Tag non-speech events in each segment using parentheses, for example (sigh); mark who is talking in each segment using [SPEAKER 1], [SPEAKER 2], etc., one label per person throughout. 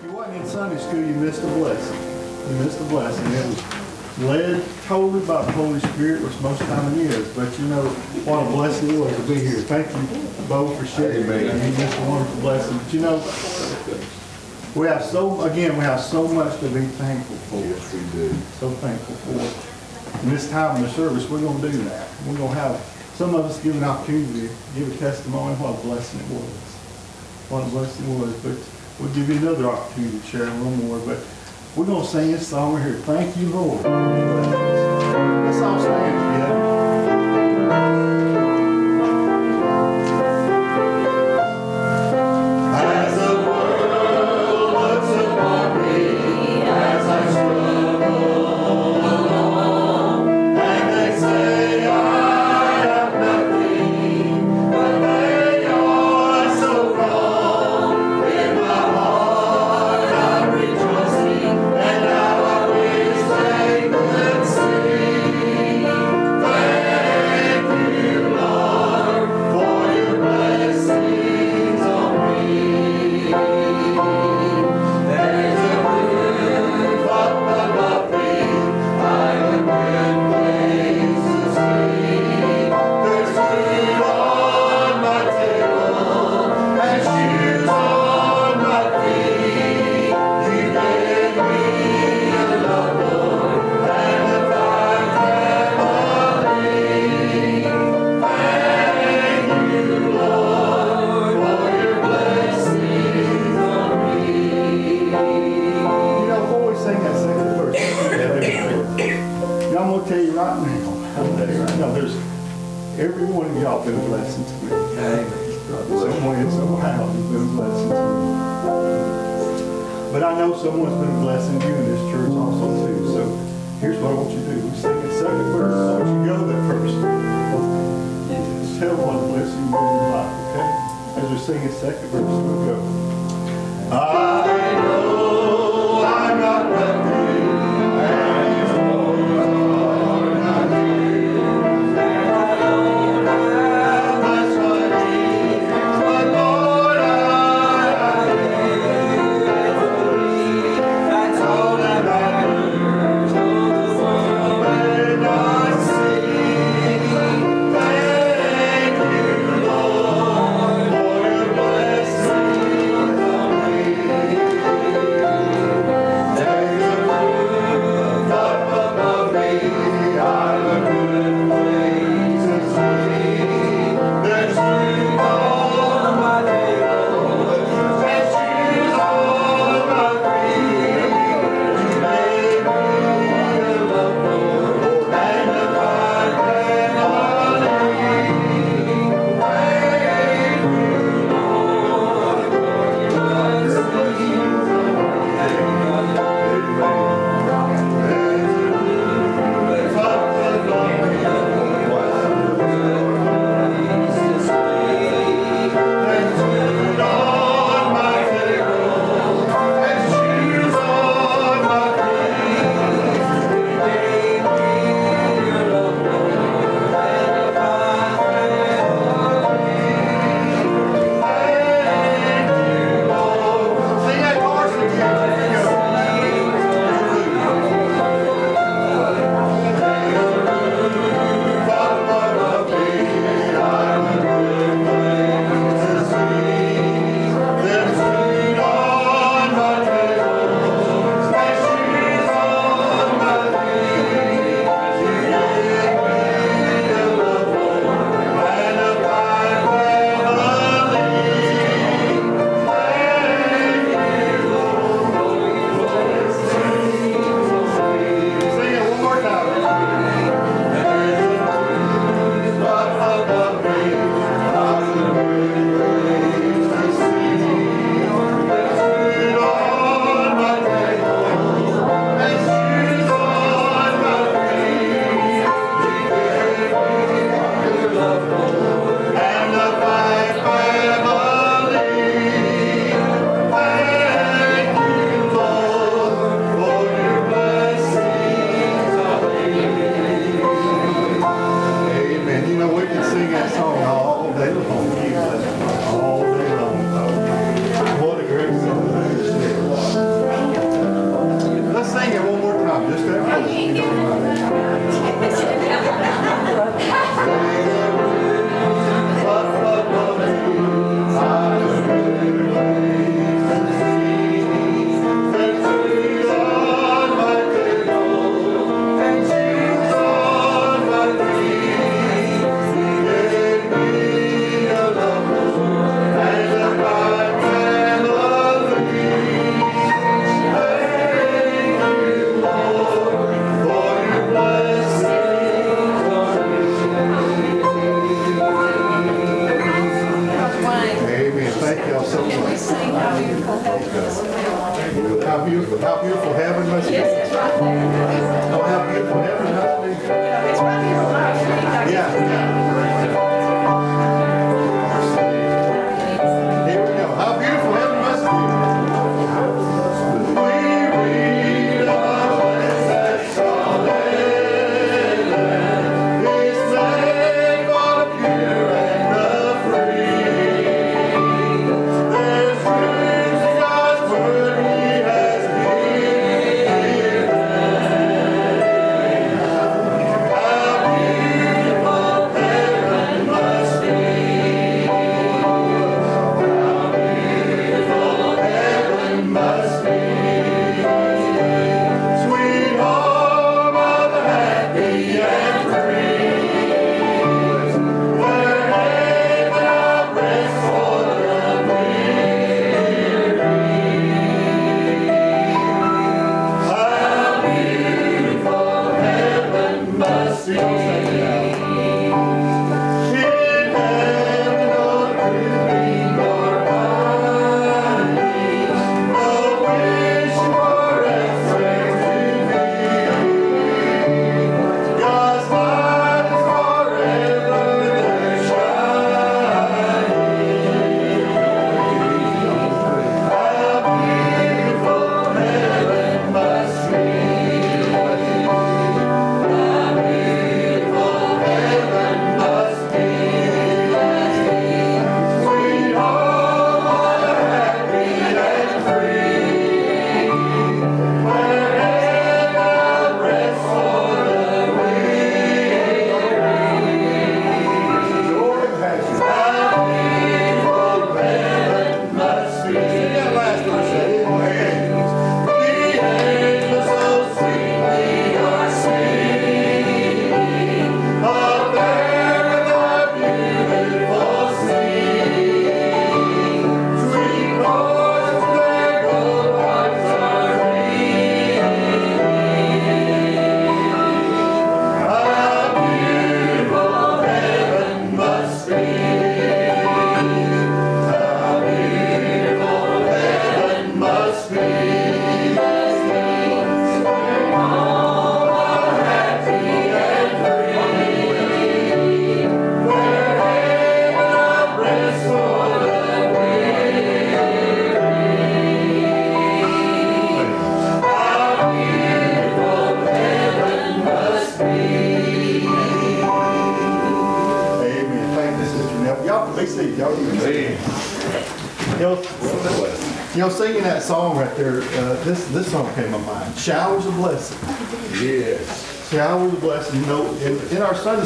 [SPEAKER 1] If you wasn't in Sunday school, you missed a blessing. You missed a blessing. It was led totally by the Holy Spirit, which most time it is. But you know what a blessing it was to be here. Thank you, Bo, for sharing. You missed a wonderful blessing. But you know, we have so, again, we have so much to be thankful for.
[SPEAKER 2] Yes, we do.
[SPEAKER 1] So thankful for. In this time in the service, we're gonna do that. We're gonna have, some of us give an opportunity to give a testimony, what a blessing it was. What a blessing it was, but we'll give you another opportunity to share a little more, but we're gonna sing this song right here, Thank You, Lord. Let's all stand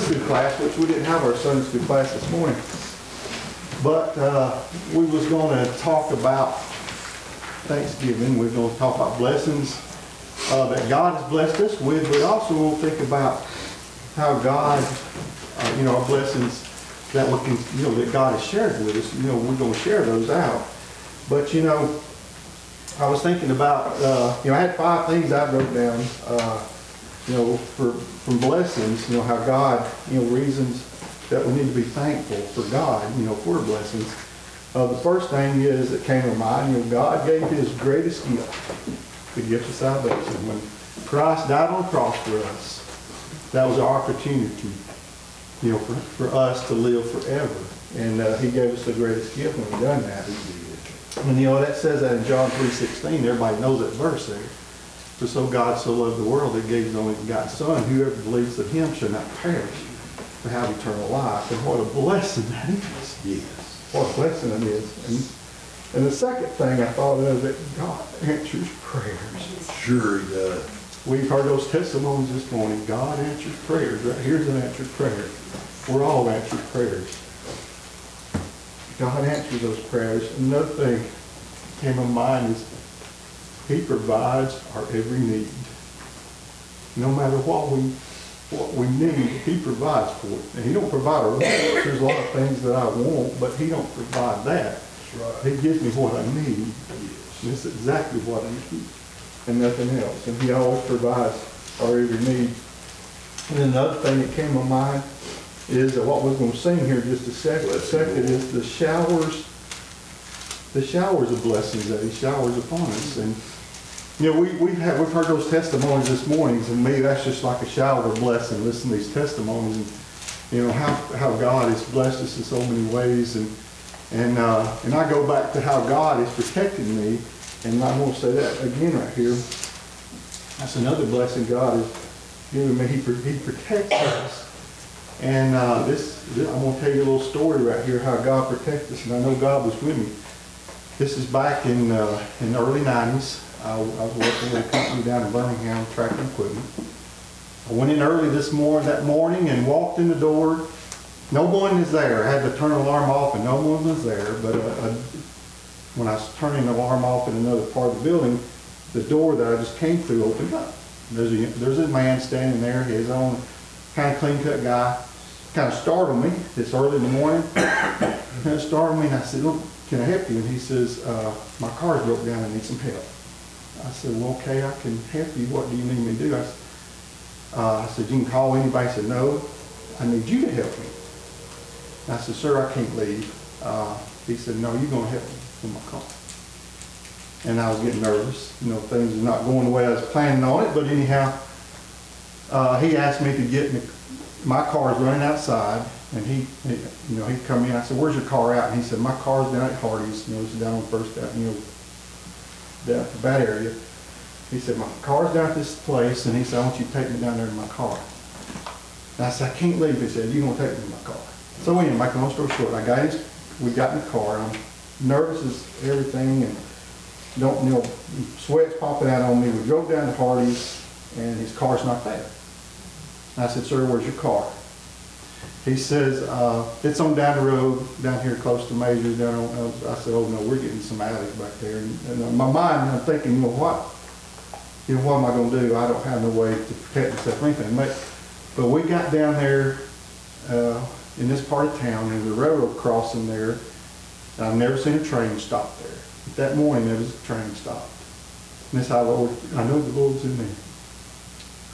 [SPEAKER 1] Sunday school class, which we didn't have our Sunday school class this morning, but uh, we was going to talk about Thanksgiving. We're going to talk about blessings uh, that God has blessed us with, but also we'll think about how God, uh, you know, our blessings that we can, you know, that God has shared with us. You know, we're going to share those out. But you know, I was thinking about, uh, you know, I had five things I wrote down, uh, you know, for from blessings. You know, how God, you know, reasons that we need to be thankful for God, you know, for blessings. Uh, the first thing is that came to mind, you know, God gave His greatest gift, the gift of salvation. When Christ died on the cross for us, that was our opportunity, you know, for, for us to live forever. And uh, He gave us the greatest gift when we done that. And you know, that says that in John 3.16. Everybody knows that verse there. For so God so loved the world that he gave his only begotten Son. Whoever believes in him shall not perish, but have eternal life. And what a blessing that is.
[SPEAKER 3] Yes.
[SPEAKER 1] What a blessing it is. And, and the second thing I thought of is that God answers prayers.
[SPEAKER 3] Sure he does.
[SPEAKER 1] We've heard those testimonies this morning. God answers prayers. Right here's an answered prayer. We're all answered prayers. God answers those prayers. Another thing came to mind is He provides our every need. No matter what we what we need, He provides for it. And He don't provide our wants. There's a lot of things that I want, but He don't provide that.
[SPEAKER 3] Right.
[SPEAKER 1] He gives me what I need. And it's exactly what I need and nothing else. And he always provides our every need. And then another thing that came to mind is that what we're going to sing here in just a second, a second is the showers, the showers of blessings that he showers upon us. And You know, we, we've had, we've heard those testimonies this morning, and to me, that's just like a shower of blessing, listen to these testimonies, and, you know, how, how God has blessed us in so many ways, and, and, uh, and I go back to how God has protected me, and I'm gonna say that again right here. That's another blessing God has given me, He, He protects us. And, uh, this, this- I'm gonna tell you a little story right here, how God protects us, and I know God was with me. This is back in, uh, in the early nineties. I, I was working with a company down in Birmingham, tractor equipment. I went in early this morning, that morning and walked in the door. No one is there. I had to turn the alarm off and no one was there, but, uh, uh, when I was turning the alarm off in another part of the building, the door that I just came through opened up. There's a, there's a man standing there, his own kind of clean cut guy. Kind of startled me. It's early in the morning. (coughs) Kind of startled me and I said, look, can I help you? And he says, uh, my car's broke down, I need some help. I said, well, okay, I can help you. What do you need me to do? I, s- uh, I said, you can call anybody. I said, no, I need you to help me. And I said, sir, I can't leave. Uh, he said, no, you're gonna help me with my car. And I was getting nervous, you know, things were not going the way I was planning on it, but anyhow, uh, he asked me to get my car's running outside, and he, he- you know, he'd come in, I said, where's your car at? And he said, my car's down at Hardee's, you know, it's down on First Avenue, you know, down at that area. He said, my car's down at this place, and he said, I want you to take me down there in my car. And I said, I can't leave. He said, you're gonna take me in my car. So anyway, make a long story short, I got his, we got in the car, I'm nervous as everything, and don't, you know, sweat's popping out on me. We drove down to Hardee's, and his car's not there. And I said, sir, where's your car? He says, uh, it's on down the road, down here close to Major, down on, uh, I said, oh, no, we're getting some alleys back there. And in my mind, I'm thinking, know, what, you know, what am I gonna do? I don't have no way to protect myself or anything. But, but we got down there, uh, in this part of town, and the railroad crossing there, and I've never seen a train stop there. But That morning, there was a train stopped. And that's how Lord, I know the Lord's in me.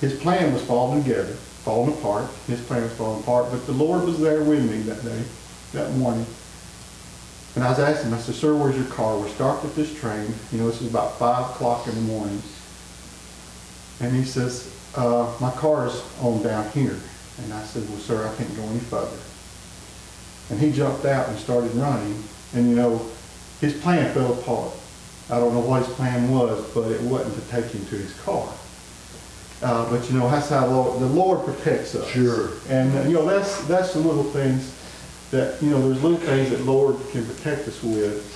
[SPEAKER 1] His plan was falling together, falling apart. His plan was falling apart, but the Lord was there with me that day, that morning. And I was asking him, I said, sir, where's your car? We're stopped at this train. You know, this is about five o'clock in the morning. And he says, uh, my car's on down here. And I said, well, sir, I can't go any further. And he jumped out and started running. And you know, his plan fell apart. I don't know what his plan was, but it wasn't to take him to his car. Uh, but you know, that's how the Lord, the Lord protects us.
[SPEAKER 3] Sure.
[SPEAKER 1] And, uh, you know, that's, that's the little things that, you know, there's little things that Lord can protect us with.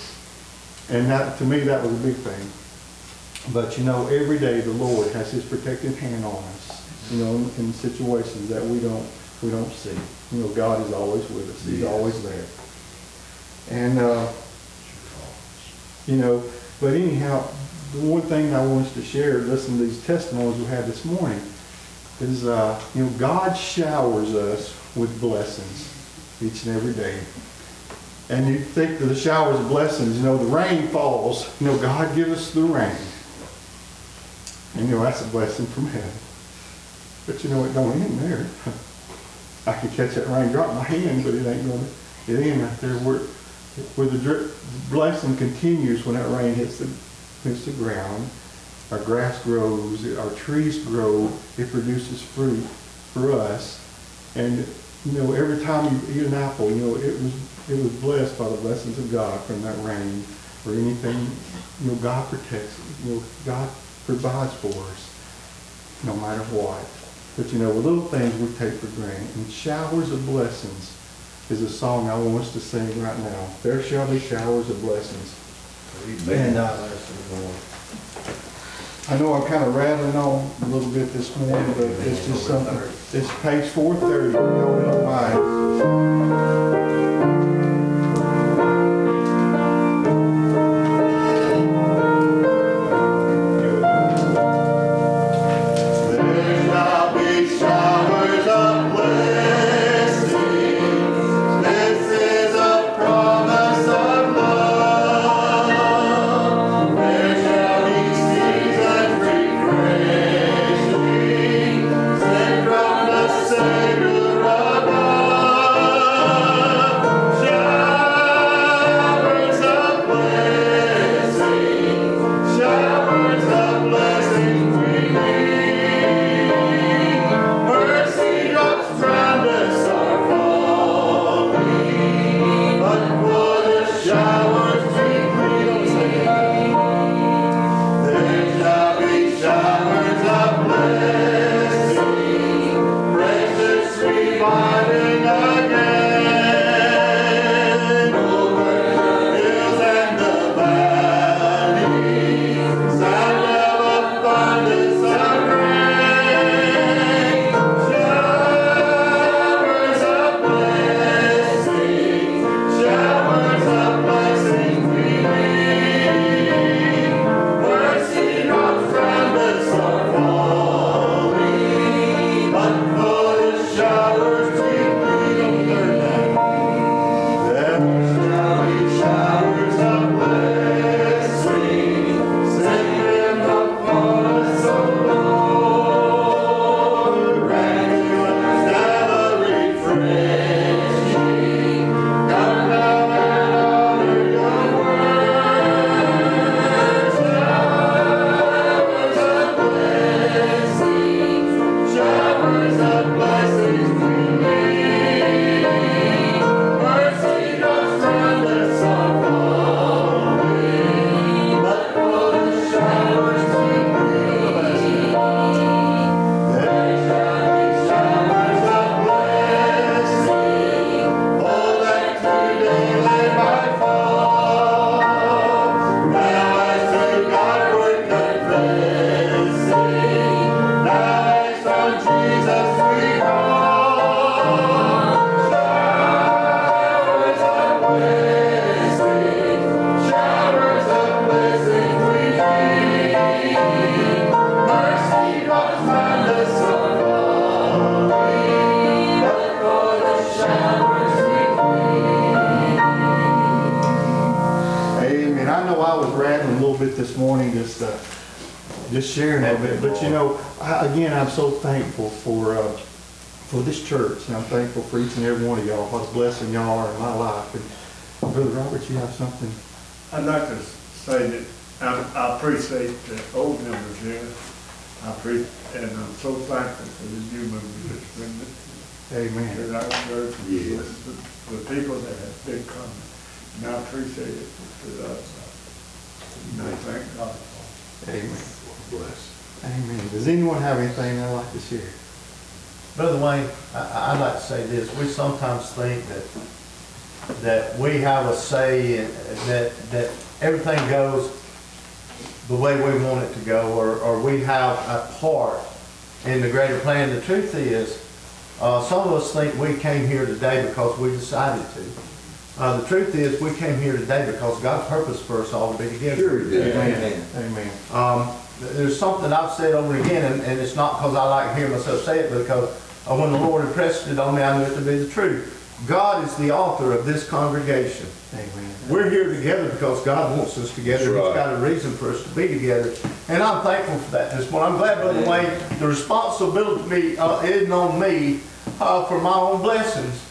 [SPEAKER 1] And that, to me, that was a big thing. But you know, every day the Lord has his protective hand on us, you know, in, in situations that we don't, we don't see. You know, God is always with us. He's
[SPEAKER 3] Yes.
[SPEAKER 1] always there. And, uh, you know, but anyhow, the one thing I want to share, listen to these testimonies we had this morning, is, uh, you know, God showers us with blessings each and every day. And you think of the showers of blessings, you know, the rain falls, you know, God give us the rain. And you know, that's a blessing from heaven. But you know, it don't end there. (laughs) I can catch that raindrop in my hand, but it ain't gonna, it ain't right there where, where the drip, blessing continues when that rain hits the, hits the ground. Our grass grows, our trees grow, it produces fruit for us. And, you know, every time you eat an apple, you know, it was, it was blessed by the blessings of God from that rain or anything, you know, God protects, you know, God provides for us, no matter what. But you know, little things we take for granted, and showers of blessings is a song I want us to sing right now. There shall be showers of blessings.
[SPEAKER 3] Amen.
[SPEAKER 1] I know I'm kind of rattling on a little bit this morning, but it's just something, it's page four thirty, don't mind. For each and every one of y'all, what a blessing y'all are in my life. And Brother Robert, you have something?
[SPEAKER 4] I'd like to say that I, I appreciate the old members here. I appreciate, and I'm so thankful for the new members that's been,
[SPEAKER 1] Amen.
[SPEAKER 4] that I've heard from the,
[SPEAKER 3] Yes.
[SPEAKER 4] the people that have been coming. And I appreciate it, that, uh, and I thank God for
[SPEAKER 1] Amen.
[SPEAKER 3] Bless.
[SPEAKER 1] Amen. Does anyone have anything they'd like to share?
[SPEAKER 5] Brother Wayne, I, I'd like to say this, we sometimes think that, that we have a say in, that, that everything goes the way we want it to go, or, or we have a part in the greater plan. The truth is, uh, some of us think we came here today because we decided to. Uh, the truth is, we came here today because God's purpose for us all to be together.
[SPEAKER 3] Sure he did.
[SPEAKER 1] Amen. Amen.
[SPEAKER 5] Um, there's something I've said over again, and, and it's not because I like hearing myself say it, but because uh, when the Lord impressed it on me, I knew it to be the truth. God is the author of this congregation.
[SPEAKER 1] Amen.
[SPEAKER 5] We're here together because God wants us together.
[SPEAKER 3] That's
[SPEAKER 5] He's
[SPEAKER 3] right.
[SPEAKER 5] got a reason for us to be together. And I'm thankful for that this morning. I'm glad, by the way, the responsibility uh, isn't on me uh, for my own blessings.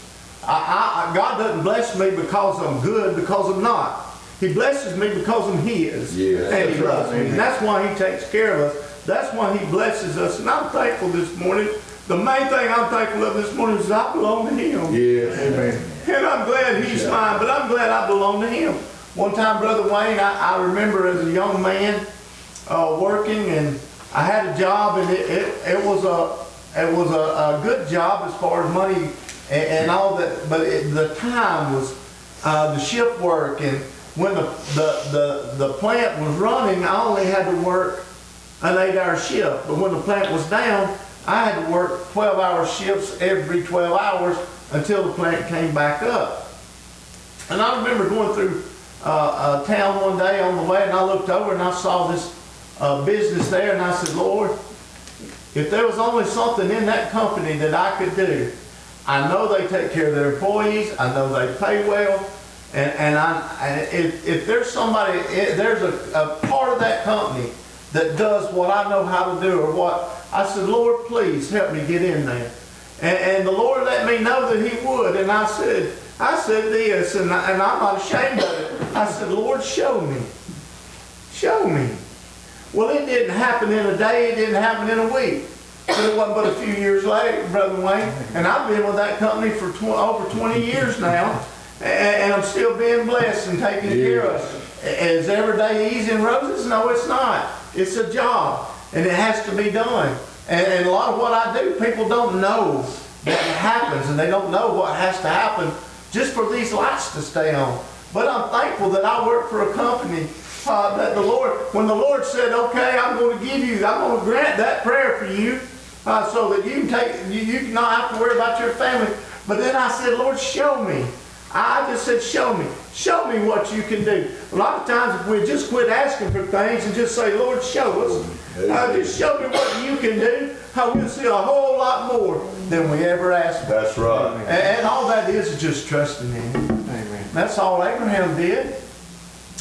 [SPEAKER 5] I, I, God doesn't bless me because I'm good, because I'm not. He blesses me because I'm His.
[SPEAKER 3] Yes.
[SPEAKER 5] And He
[SPEAKER 1] That's right.
[SPEAKER 5] me. And that's why He takes care of us. That's why He blesses us. And I'm thankful this morning. The main thing I'm thankful of this morning is I belong to Him.
[SPEAKER 3] Yes.
[SPEAKER 1] Amen.
[SPEAKER 5] And I'm glad he's mine, but I'm glad I belong to him. One time, Brother Wayne, I, I remember as a young man uh, working, and I had a job, and it, it, it was a it was a, a good job as far as money and, and all that, but it, the time was uh, the shift work, and when the, the the the plant was running, I only had to work an eight-hour shift. But when the plant was down, I had to work 12-hour shifts every 12 hours until the plant came back up. And I remember going through uh, a town one day on the way, and I looked over and I saw this uh, business there, and I said, Lord, if there was only something in that company that I could do, I know they take care of their employees, I know they pay well, and, and I, and if, if there's somebody, if there's a, a part of that company that does what I know how to do, or what, I said, Lord, please help me get in there. And, and the Lord let me know that He would, and I said, I said this, and, I, and I'm not ashamed of it. I said, Lord, show me. Show me. Well, it didn't happen in a day, it didn't happen in a week. But it wasn't but a few years later, Brother Wayne. And I've been with that company for tw- over 20 years now, and, and I'm still being blessed and taken care of. Is every day easy and roses? No, it's not. It's a job, and it has to be done. And, and a lot of what I do, people don't know that happens, and they don't know what has to happen just for these lights to stay on. But I'm thankful that I work for a company uh, that the Lord, when the Lord said, okay, I'm going to give you, I'm going to grant that prayer for you uh, so that you can take, you, you not have to worry about your family. But then I said, Lord, show me. I just said, show me. Show me what you can do. A lot of times if we just quit asking for things and just say, Lord, show us. Uh, just show me what you can do. Uh, we'll see a whole lot more than we ever asked for.
[SPEAKER 3] That's right.
[SPEAKER 5] And, and all that is is just trusting in Him.
[SPEAKER 1] Amen.
[SPEAKER 5] That's all Abraham did.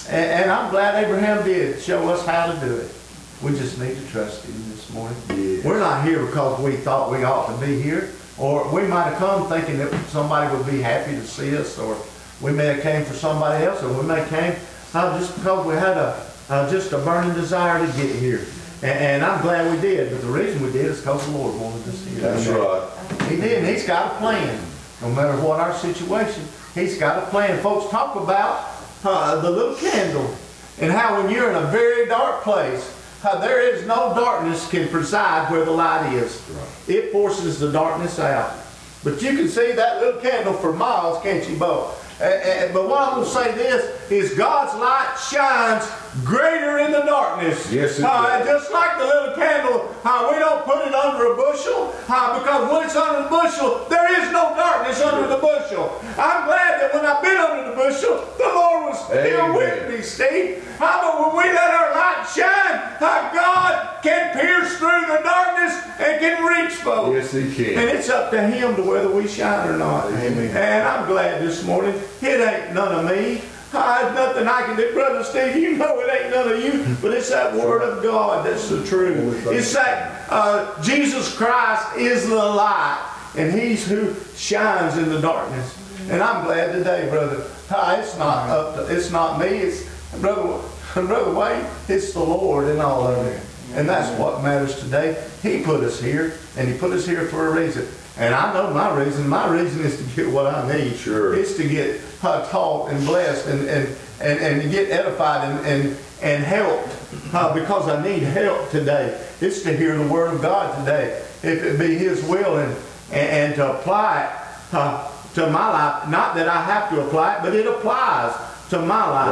[SPEAKER 5] And, and I'm glad Abraham did show us how to do it. We just need to trust him this morning.
[SPEAKER 3] Yes.
[SPEAKER 5] We're not here because we thought we ought to be here. Or we might have come thinking that somebody would be happy to see us. Or we may have came for somebody else. Or we may have came uh, just because we had a, uh, just a burning desire to get here. And, and I'm glad we did. But the reason we did is because the Lord wanted us here.
[SPEAKER 3] That's right.
[SPEAKER 5] He did, and he's got a plan. No matter what our situation, he's got a plan. Folks talk about uh, the little candle and how when you're in a very dark place, how there is no darkness can preside where the light is. Right. It forces the darkness out. But you can see that little candle for miles, can't you, Bo? But what I'm going to say this is God's light shines greater in the darkness.
[SPEAKER 3] Yes, it
[SPEAKER 5] Uh,
[SPEAKER 3] does.
[SPEAKER 5] just like the little candle, how we don't put it under a bushel, how because when it's under the bushel, there is no darkness under the bushel. I'm glad that when I've been under the bushel, the Lord was here
[SPEAKER 3] Amen.
[SPEAKER 5] with me, Steve. How uh, but when we let our light shine, how God can pierce through the darkness and can reach folks.
[SPEAKER 3] Yes, he can.
[SPEAKER 5] And it's up to him to whether we shine or not.
[SPEAKER 1] Amen.
[SPEAKER 5] And I'm glad this morning. It ain't none of me. (laughs) I have nothing I can do, brother Steve. You know it ain't none of you, but it's that word of God that's the truth. It's that uh, Jesus Christ is the light, and He's who shines in the darkness. And I'm glad today, brother. It's not up to, it's not me. It's brother, (laughs) brother Wayne. It's the Lord in all of it, and that's what matters today. He put us here, and He put us here for a reason. And I know my reason. My reason is to get what I need.
[SPEAKER 3] Sure.
[SPEAKER 5] It's to get uh, taught and blessed and, and, and, and to get edified and, and, and helped uh, because I need help today. It's to hear the word of God today. If it be His will and, and, and to apply it uh, to my life. Not that I have to apply it, but it applies to my life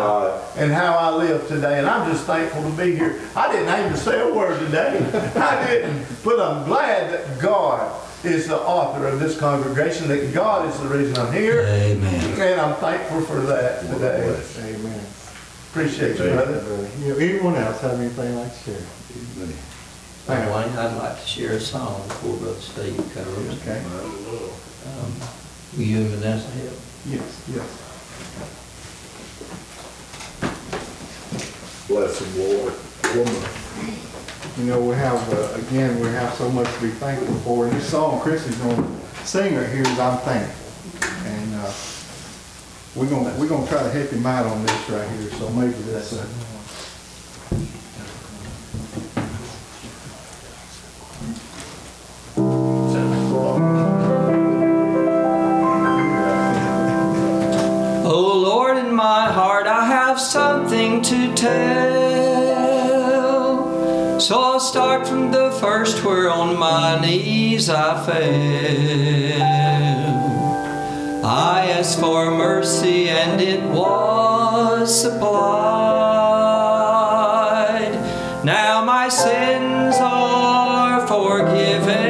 [SPEAKER 3] Right.
[SPEAKER 5] and how I live today. And I'm just thankful to be here. I didn't aim to say a word today. (laughs) I didn't. But I'm glad that God is the author of this congregation, that God is the reason I'm here.
[SPEAKER 6] Amen.
[SPEAKER 5] And I'm thankful for that today.
[SPEAKER 1] Amen.
[SPEAKER 5] Appreciate you, brother.
[SPEAKER 1] Brother, You know, anyone else have anything like to share?
[SPEAKER 6] Wayne, I'd like to share a song before Brother Steve comes.
[SPEAKER 1] Okay.
[SPEAKER 6] Um, Will you and Vanessa help?
[SPEAKER 1] Yes, yes.
[SPEAKER 3] Bless him, Lord. Woman.
[SPEAKER 1] You know, we have, uh, again, we have so much to be thankful for. And this song Chris is going to sing right here is I'm Thankful. And uh, we're going we're to try to help him out on this right here. So maybe that's, uh,
[SPEAKER 6] first where on my knees I fell. I asked for mercy and it was supplied. Now my sins are forgiven.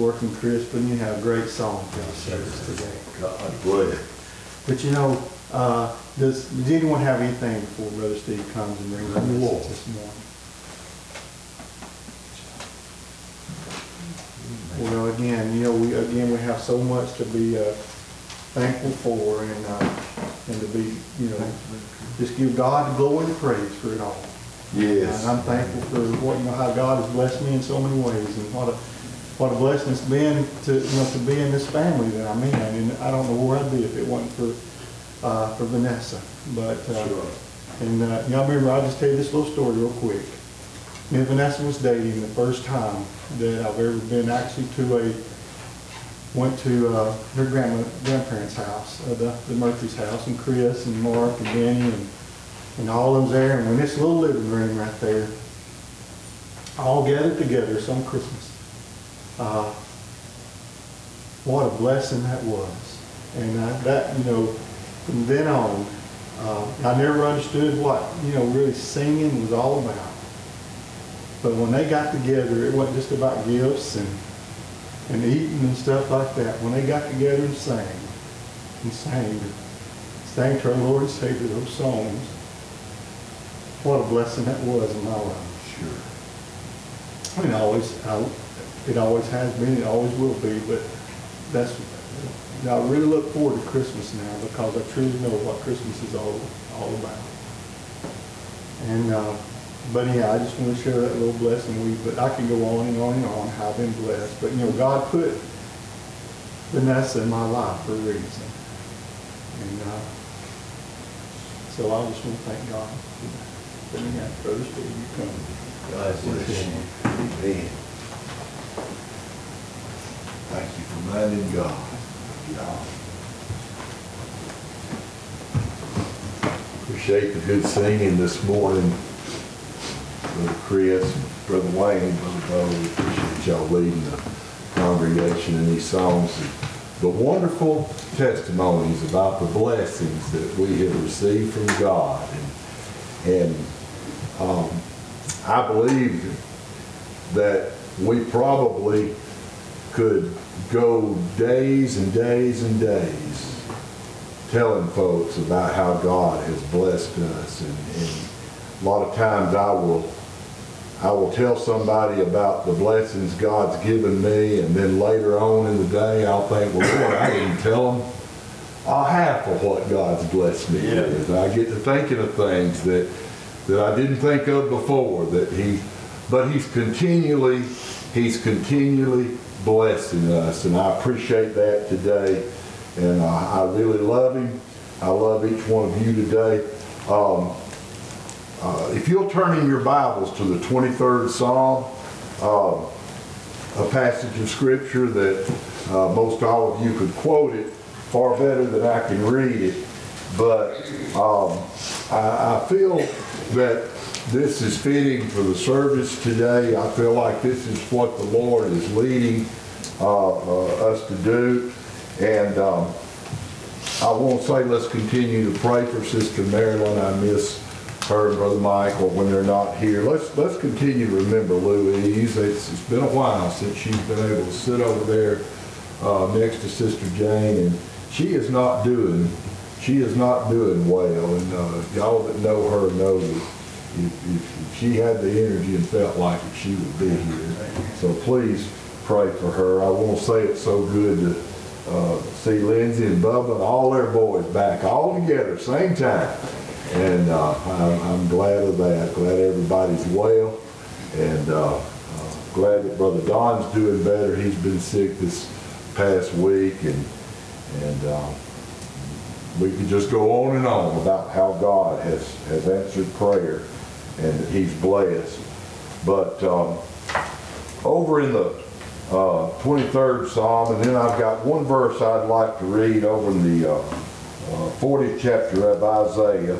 [SPEAKER 1] Working, Chris, but you have a great song for us service today.
[SPEAKER 3] God bless.
[SPEAKER 1] But you know, uh, does, does anyone have anything before Brother Steve comes and brings the message this morning? Well, again, you know, we, again, we have so much to be, uh, thankful for and, uh, and to be, you know, just give God the glory and praise for it all.
[SPEAKER 3] Yes.
[SPEAKER 1] And I'm thankful for what, you know, how God has blessed me in so many ways and what a, what a blessing it's been to, you know, to be in this family that I'm in. And I don't know where I'd be if it wasn't for, uh, for Vanessa. But, uh,
[SPEAKER 3] Sure.
[SPEAKER 1] and, uh, y'all remember, I'll just tell you this little story real quick. Me and Vanessa was dating the first time that I've ever been actually to a, went to, uh, her grandma, grandparents' house, uh, the, the Murphy's house, and Chris and Mark and Benny and, and all of them's there, and when this little living room right there, all gathered together, some Christmas. Uh, what a blessing that was. And uh, that, you know, from then on, uh, I never understood what, you know, really singing was all about. But when they got together, it wasn't just about gifts and, and eating and stuff like that. When they got together and sang, and sang, sang to our Lord and Savior those songs, what a blessing that was in my life.
[SPEAKER 3] Sure.
[SPEAKER 1] I mean, always, I, it always has been, it always will be, but that's, I really look forward to Christmas now because I truly know what Christmas is all, all about. And, uh, but yeah, I just want to share that little blessing with you, but I can go on and on and on how I've been blessed. But, you know, God put Vanessa in my life for a reason. And, uh, so I just want to thank God for that. But yeah, Brother Steve, you come.
[SPEAKER 3] God bless you. Amen. Thank you for minding God. Appreciate the good singing this morning. Brother Chris, Brother Wayne, Brother Bo, we appreciate y'all leading the congregation in these songs. The wonderful testimonies about the blessings that we have received from God. And, and um, I believe that we probably could go days and days and days telling folks about how God has blessed us. And, and a lot of times I will, I will tell somebody about the blessings God's given me, and then later on in the day I'll think, well, Lord, I didn't tell them a half of what God's blessed me
[SPEAKER 5] Yeah.
[SPEAKER 3] with. I get to thinking of things that that I didn't think of before. That He, but He's continually, He's continually blessing us, and I appreciate that today. And I, I really love Him. I love each one of you today. Um, uh, if you'll turn in your Bibles to the 23rd Psalm, uh, a passage of Scripture that uh, most all of you could quote it far better than I can read it. But um, I, I feel that this is fitting for the service today. I feel like this is what the Lord is leading uh, uh, us to do. And um, I won't say let's continue to pray for Sister Marilyn. I miss her and Brother Michael when they're not here. Let's let's continue to remember Louise. It's, it's been a while since she's been able to sit over there uh, next to Sister Jane, and she is not doing she is not doing well. And uh, y'all that know her know that if, if, she had the energy and felt like it, she would be here. So please pray for her. I won't say it's so good to uh, see Lindsay and Bubba and all their boys back all together same time. And uh, I'm, I'm glad of that. Glad everybody's well. And uh, uh, glad that Brother Don's doing better. He's been sick this past week. And, and uh, we could just go on and on about how God has, has answered prayer and he's blessed. But um, over in the uh, 23rd Psalm, and then I've got one verse I'd like to read over in the uh, uh, 40th chapter of Isaiah.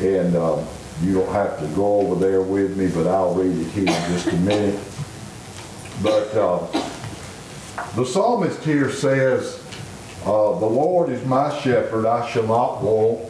[SPEAKER 3] And um, you don't have to go over there with me, but I'll read it here in just a minute. But uh, the psalmist here says, uh, The Lord is my shepherd, I shall not want.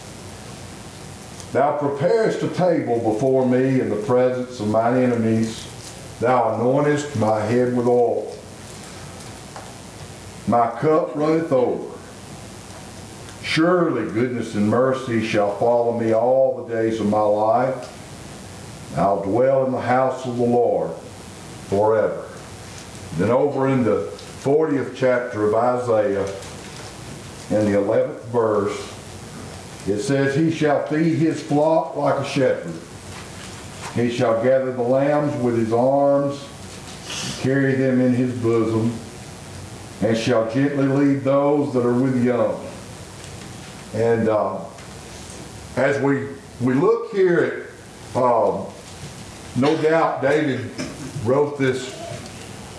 [SPEAKER 3] Thou preparest a table before me in the presence of mine enemies. Thou anointest my head with oil. My cup runneth over. Surely goodness and mercy shall follow me all the days of my life. I'll dwell in the house of the Lord forever. Then over in the 40th chapter of Isaiah, in the 11th verse, It says, He shall feed his flock like a shepherd. He shall gather the lambs with his arms, carry them in his bosom, and shall gently lead those that are with young. And uh, as we, we look here at, uh, no doubt David wrote this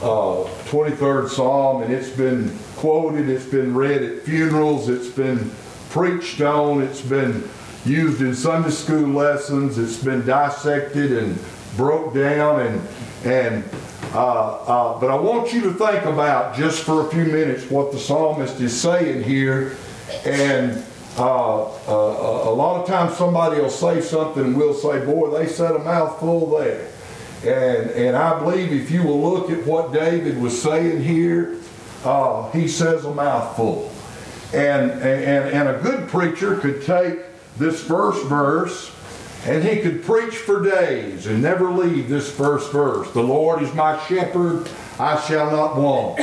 [SPEAKER 3] uh, 23rd Psalm, and it's been quoted, it's been read at funerals, it's been preached on, it's been used in Sunday school lessons, it's been dissected and broke down, and and uh, uh, but I want you to think about just for a few minutes what the psalmist is saying here, and. Uh, uh, a lot of times somebody will say something and we'll say, boy, they said a mouthful there. And, and I believe if you will look at what David was saying here, uh, he says a mouthful. And, and, and a good preacher could take this first verse and he could preach for days and never leave this first verse. The Lord is my shepherd, I shall not want.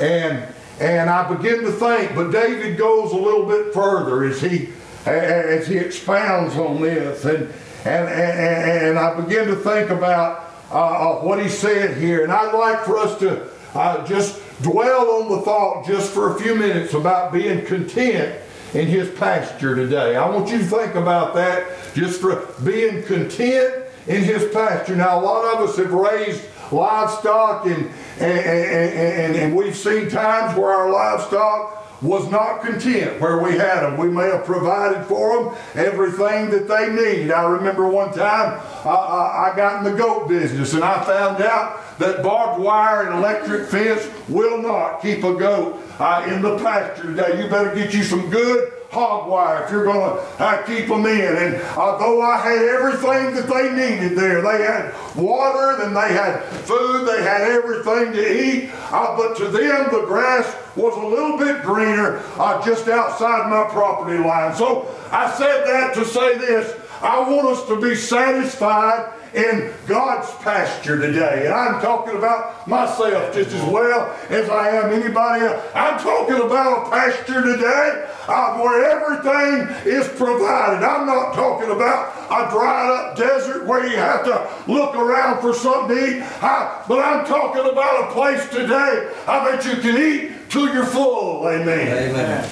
[SPEAKER 3] And, and I begin to think, but David goes a little bit further as he, as he expounds on this. And, and, and, and I begin to think about uh, what he said here. And I'd like for us to uh, just dwell on the thought just for a few minutes about being content in his pasture today. I want you to think about that just for being content in his pasture. Now, a lot of us have raised livestock and, and, and, and, we've seen times where our livestock was not content where we had them. We may have provided for them everything that they need. I remember one time uh, I got in the goat business and I found out that barbed wire and electric fence will not keep a goat uh, in the pasture today. You better get you some good hog wire if you're going to uh, keep them in. And although I had everything that they needed there, they had water, then they had food, they had everything to eat. Uh, but to them, the grass was a little bit greener uh, just outside my property line. So I said that to say this. I want us to be satisfied in God's pasture today. And I'm talking about myself just as well as I am anybody else. I'm talking about a pasture today uh, where everything is provided. I'm not talking about a dried up desert where you have to look around for something to eat. I, but I'm talking about a place today I bet you can eat till you're full. Amen.
[SPEAKER 6] Amen.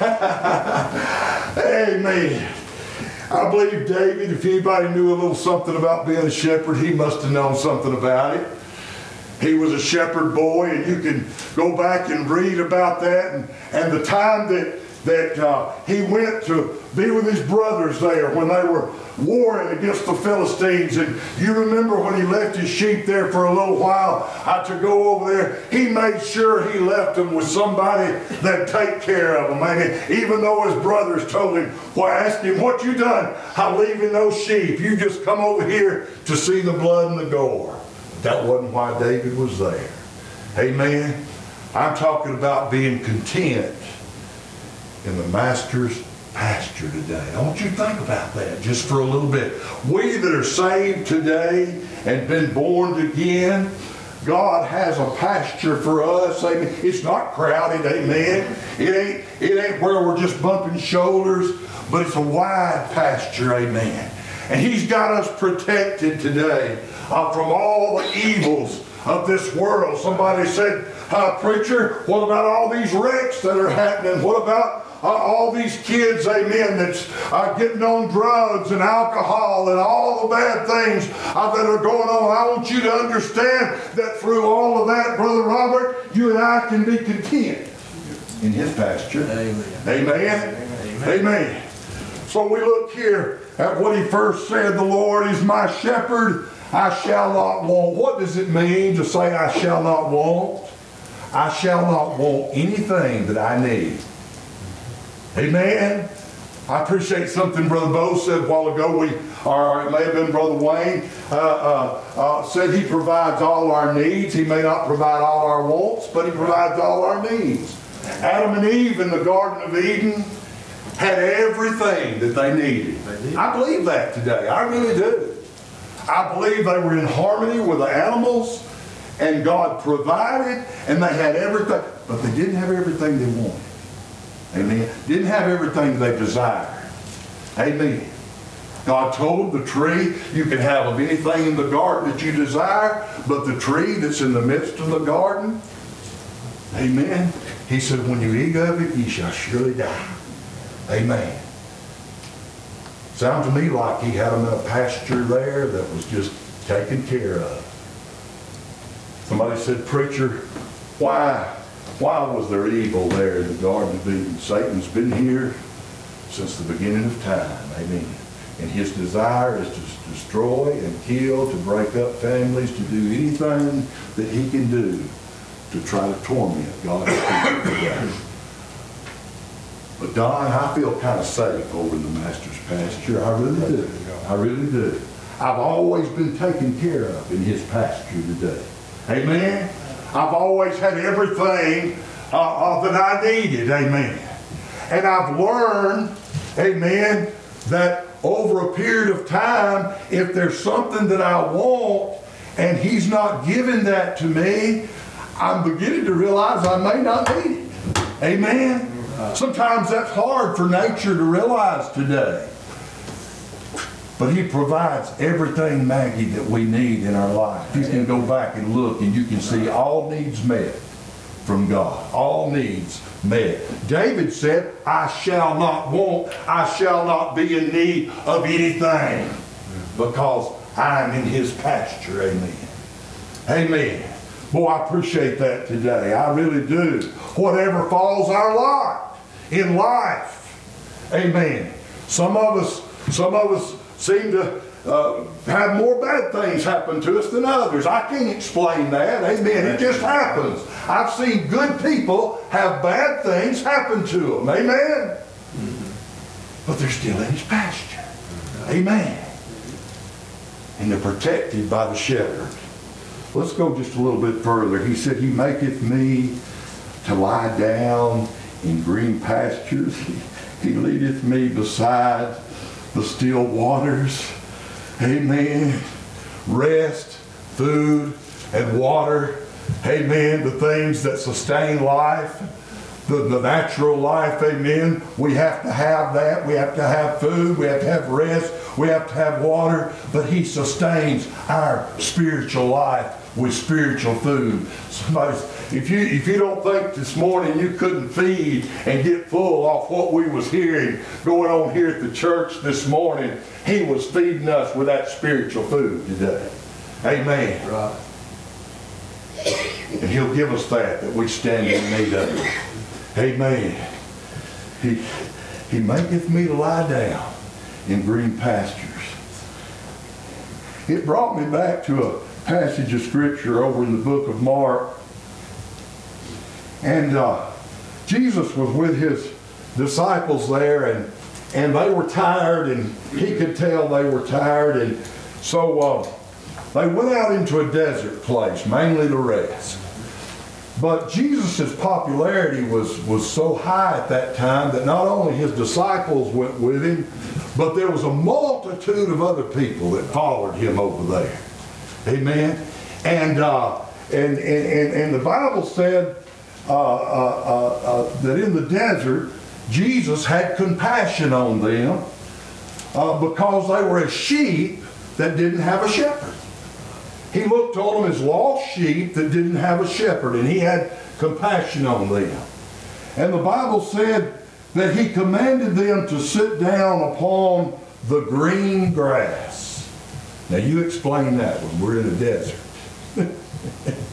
[SPEAKER 6] (laughs)
[SPEAKER 3] Amen. I believe David, if anybody knew a little something about being a shepherd, he must have known something about it. He was a shepherd boy, and you can go back and read about that and, and the time that that uh, he went to be with his brothers there when they were warring against the Philistines. And you remember when he left his sheep there for a little while uh, to go over there, he made sure he left them with somebody that take care of them. And even though his brothers told him, well, asked him, what you done? I'm leaving those sheep. You just come over here to see the blood and the gore. That wasn't why David was there. Amen. I'm talking about being content in the master's pasture today. I want you to think about that just for a little bit. We that are saved today and been born again, God has a pasture for us. Amen. It's not crowded, amen. It ain't, it ain't where we're just bumping shoulders, but it's a wide pasture, amen. And He's got us protected today uh, from all the evils of this world. Somebody said, uh, Preacher, what about all these wrecks that are happening? What about all these kids, amen, that's uh, getting on drugs and alcohol and all the bad things uh, that are going on. I want you to understand that through all of that, Brother Robert, you and I can be content in his pasture.
[SPEAKER 6] Amen.
[SPEAKER 3] Amen. Amen. Amen. So we look here at what he first said, the Lord is my shepherd, I shall not want. What does it mean to say I shall not want? I shall not want anything that I need. Amen. I appreciate something Brother Bo said a while ago. We, or it may have been Brother Wayne, uh, uh, uh, said he provides all our needs. He may not provide all our wants, but he provides all our needs. Adam and Eve in the Garden of Eden had everything that they needed. I believe that today. I really do. I believe they were in harmony with the animals, and God provided, and they had everything, but they didn't have everything they wanted. Amen. Didn't have everything they desired. Amen. God told the tree, you can have of anything in the garden that you desire, but the tree that's in the midst of the garden, amen. He said, when you eat of it, ye shall surely die. Amen. Sounds to me like he had them in a pasture there that was just taken care of. Somebody said, preacher, why, why was there evil there in the Garden of Eden? Satan's been here since the beginning of time. Amen. And his desire is to destroy and kill, to break up families, to do anything that he can do to try to torment God's people today. But Don, I feel kind of safe over in the master's pasture. I really do. I really do. I've always been taken care of in his pasture today. Amen. I've always had everything uh, that I needed. Amen. And I've learned, amen, that over a period of time, if there's something that I want and he's not giving that to me, I'm beginning to realize I may not need it. Amen. Sometimes that's hard for nature to realize today. But he provides everything, Maggie, that we need in our life. You can go back and look and you can see all needs met from God. All needs met. David said, I shall not want, I shall not be in need of anything because I'm in his pasture. Amen. Amen. Boy, I appreciate that today. I really do. Whatever falls our lot in life. Amen. Some of us, some of us seem to uh, have more bad things happen to us than others. I can't explain that. Amen. It just happens. I've seen good people have bad things happen to them. Amen. But they're still in his pasture. Amen. And they're protected by the shepherd. Let's go just a little bit further. He said, He maketh me to lie down in green pastures. (laughs) He leadeth me beside the still waters. Amen. Rest, food, and water. Amen. The things that sustain life, the, the natural life. Amen. We have to have that. We have to have food. We have to have rest. We have to have water. But He sustains our spiritual life with spiritual food. Somebody, if you if you don't think this morning you couldn't feed and get full off what we was hearing going on here at the church this morning, he was feeding us with that spiritual food today. Amen.
[SPEAKER 5] Right.
[SPEAKER 3] And he'll give us that that we stand in need of. Amen. He he maketh me to lie down in green pastures. It brought me back to a passage of scripture over in the book of Mark. And uh, Jesus was with his disciples there, and, and they were tired, and he could tell they were tired. And so uh, they went out into a desert place, mainly to rest. But Jesus' popularity was, was so high at that time that not only his disciples went with him, but there was a multitude of other people that followed him over there. Amen. And uh, and, and, and and the Bible said Uh, uh, uh, that in the desert Jesus had compassion on them uh, because they were as sheep that didn't have a shepherd. He looked on them as lost sheep that didn't have a shepherd, and he had compassion on them. And the Bible said that he commanded them to sit down upon the green grass. Now you explain that when we're in a desert. (laughs)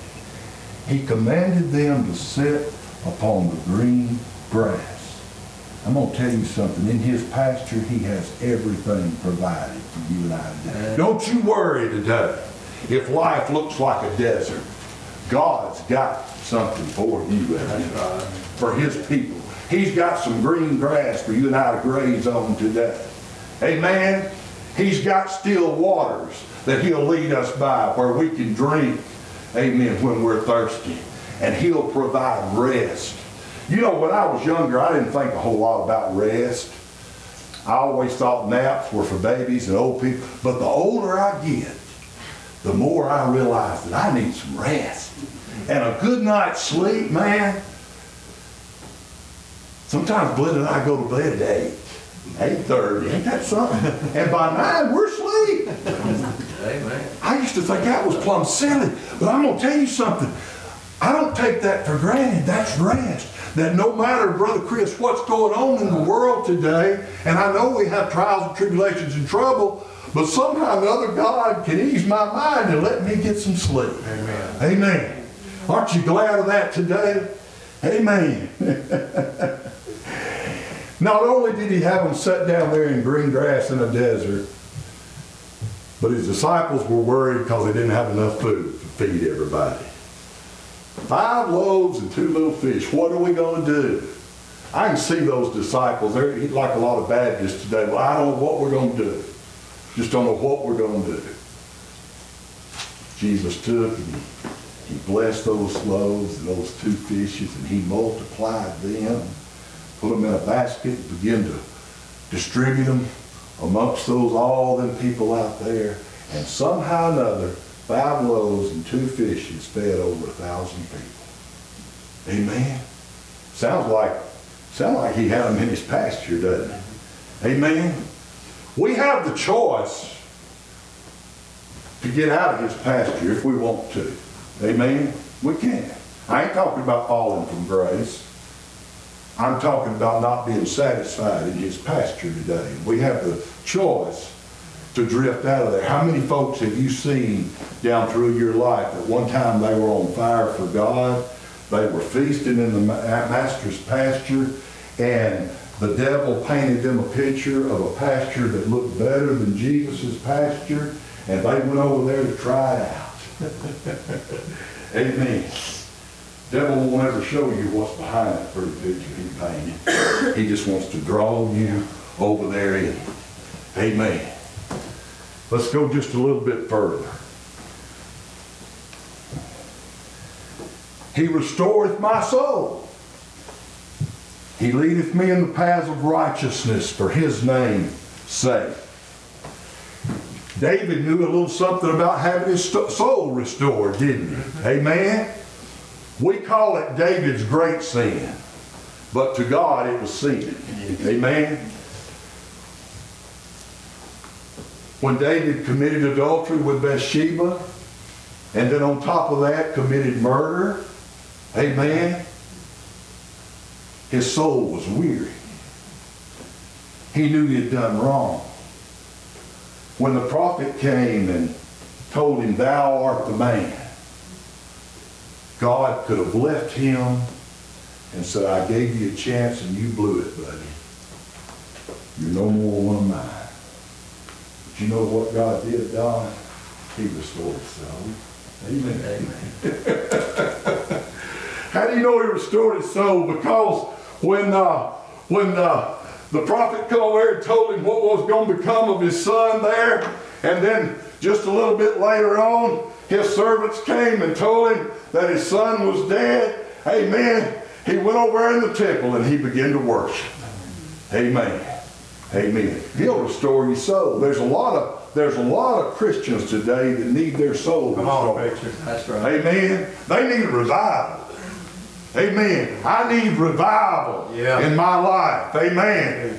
[SPEAKER 3] he commanded them to sit upon the green grass. I'm going to tell you something. In his pasture, he has everything provided for you and I today. Don't you worry today if life looks like a desert. God's got something for you and me, for his people. He's got some green grass for you and I to graze on today. Amen. He's got still waters that he'll lead us by where we can drink, amen, when we're thirsty. And he'll provide rest. You know, when I was younger, I didn't think a whole lot about rest. I always thought naps were for babies and old people. But the older I get, the more I realize that I need some rest. And a good night's sleep, man. Sometimes Glenn and I go to bed at 8. Eight thirty, ain't that something? And by nine, we're asleep.
[SPEAKER 6] Amen.
[SPEAKER 3] I used to think that was plumb silly, but I'm gonna tell you something. I don't take that for granted. That's rest. That no matter, Brother Chris, what's going on in the world today, and I know we have trials and tribulations and trouble, but somehow or other God can ease my mind and let me get some sleep. Amen. Amen. Aren't you glad of that today? Amen. (laughs) Not only did he have them set down there in green grass in a desert, but his disciples were worried because they didn't have enough food to feed everybody. Five loaves and two little fish. What are we going to do? I can see those disciples. They're like a lot of Baptists today. Well, I don't know what we're going to do. Just don't know what we're going to do. Jesus took and he blessed those loaves and those two fishes and he multiplied them, put them in a basket, and began to distribute them amongst those all them people out there. And somehow or another, five loaves and two fishes fed over a thousand people. Amen. Sounds like sounds like he had them in his pasture, doesn't it? Amen. We have the choice to get out of his pasture if we want to. Amen. We can. I ain't talking about falling from grace. I'm talking about not being satisfied in his pasture today. We have the choice to drift out of there. How many folks have you seen down through your life at one time they were on fire for God? They were feasting in the master's pasture and the devil painted them a picture of a pasture that looked better than Jesus' pasture and they went over there to try it out. (laughs) Amen. Devil won't ever show you what's behind that pretty picture he painted. He just wants to draw you over there in. Amen. Let's go just a little bit further. He restoreth my soul. He leadeth me in the paths of righteousness for his name's sake. David knew a little something about having his soul restored, didn't he? Amen. We call it David's great sin, but to God it was sin. Amen. When David committed adultery with Bathsheba, and then on top of that committed murder, amen, his soul was weary. He knew he had done wrong. When the prophet came and told him, Thou art the man, God could have left him and said, I gave you a chance and you blew it, buddy. You're no more one of mine. But you know what God did, Don? He restored his soul. Amen. Amen. (laughs) How do you know he restored his soul? Because when uh, when uh, the prophet come over and told him what was going to become of his son there, and then just a little bit later on, his servants came and told him that his son was dead. Amen. He went over in the temple and he began to worship. Amen. Amen. He'll restore your soul. There's a lot of there's a lot of Christians today that need their soul restored.
[SPEAKER 6] That's right.
[SPEAKER 3] Amen. They need revival. Amen. I need revival
[SPEAKER 5] Yeah.
[SPEAKER 3] in my life. Amen.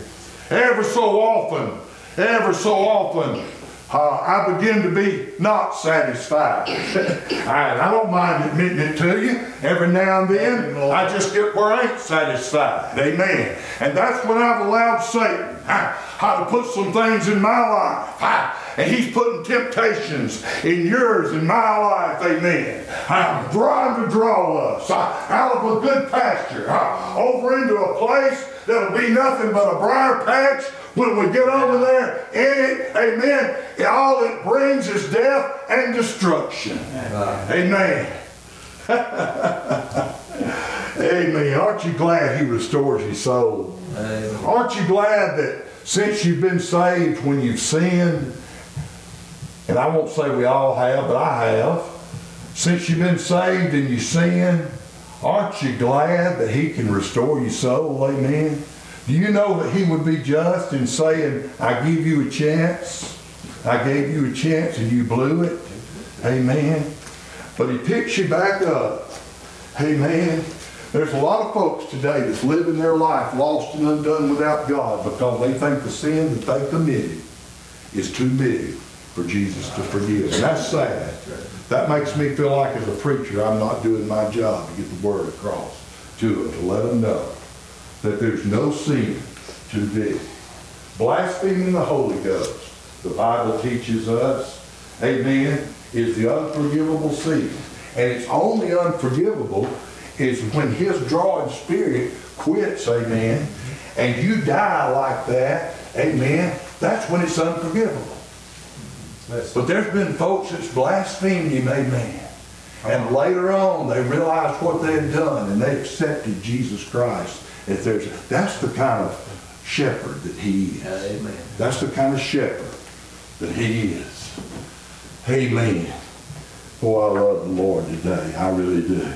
[SPEAKER 3] Ever so often, ever so often, uh, I begin to be not satisfied. (laughs) I, I don't mind admitting it to you. Every now and then, I just get where I ain't satisfied. Amen. And that's when I've allowed Satan (laughs) how to put some things in my life. And he's putting temptations in yours and my life. Amen. I'm trying to draw us out of a good pasture over into a place that'll be nothing but a briar patch when we get over there in it, amen, all it brings is death and destruction. Amen. (laughs) amen. Aren't you glad he restores your soul?
[SPEAKER 6] Amen.
[SPEAKER 3] Aren't you glad that since you've been saved when you've sinned, and I won't say we all have, but I have, since you've been saved and you sin, aren't you glad that he can restore your soul? Amen. Do you know that he would be just in saying, I give you a chance? I gave you a chance and you blew it. Amen. But he picks you back up. Amen. There's a lot of folks today that's living their life lost and undone without God because they think the sin that they committed is too big for Jesus to forgive. And that's sad. That makes me feel like as a preacher, I'm not doing my job to get the word across to them, to let them know that there's no sin too big. Blaspheming the Holy Ghost, the Bible teaches us, amen, is the unforgivable sin. And it's only unforgivable is when his drawing spirit quits, amen, and you die like that, amen, that's when it's unforgivable. But there's been folks that's blasphemed him, amen. And uh-huh. later on, they realized what they had done and they accepted Jesus Christ. If there's, that's the kind of shepherd that he is.
[SPEAKER 6] Amen.
[SPEAKER 3] That's the kind of shepherd that he is. Amen. Boy, I love the Lord today. I really do.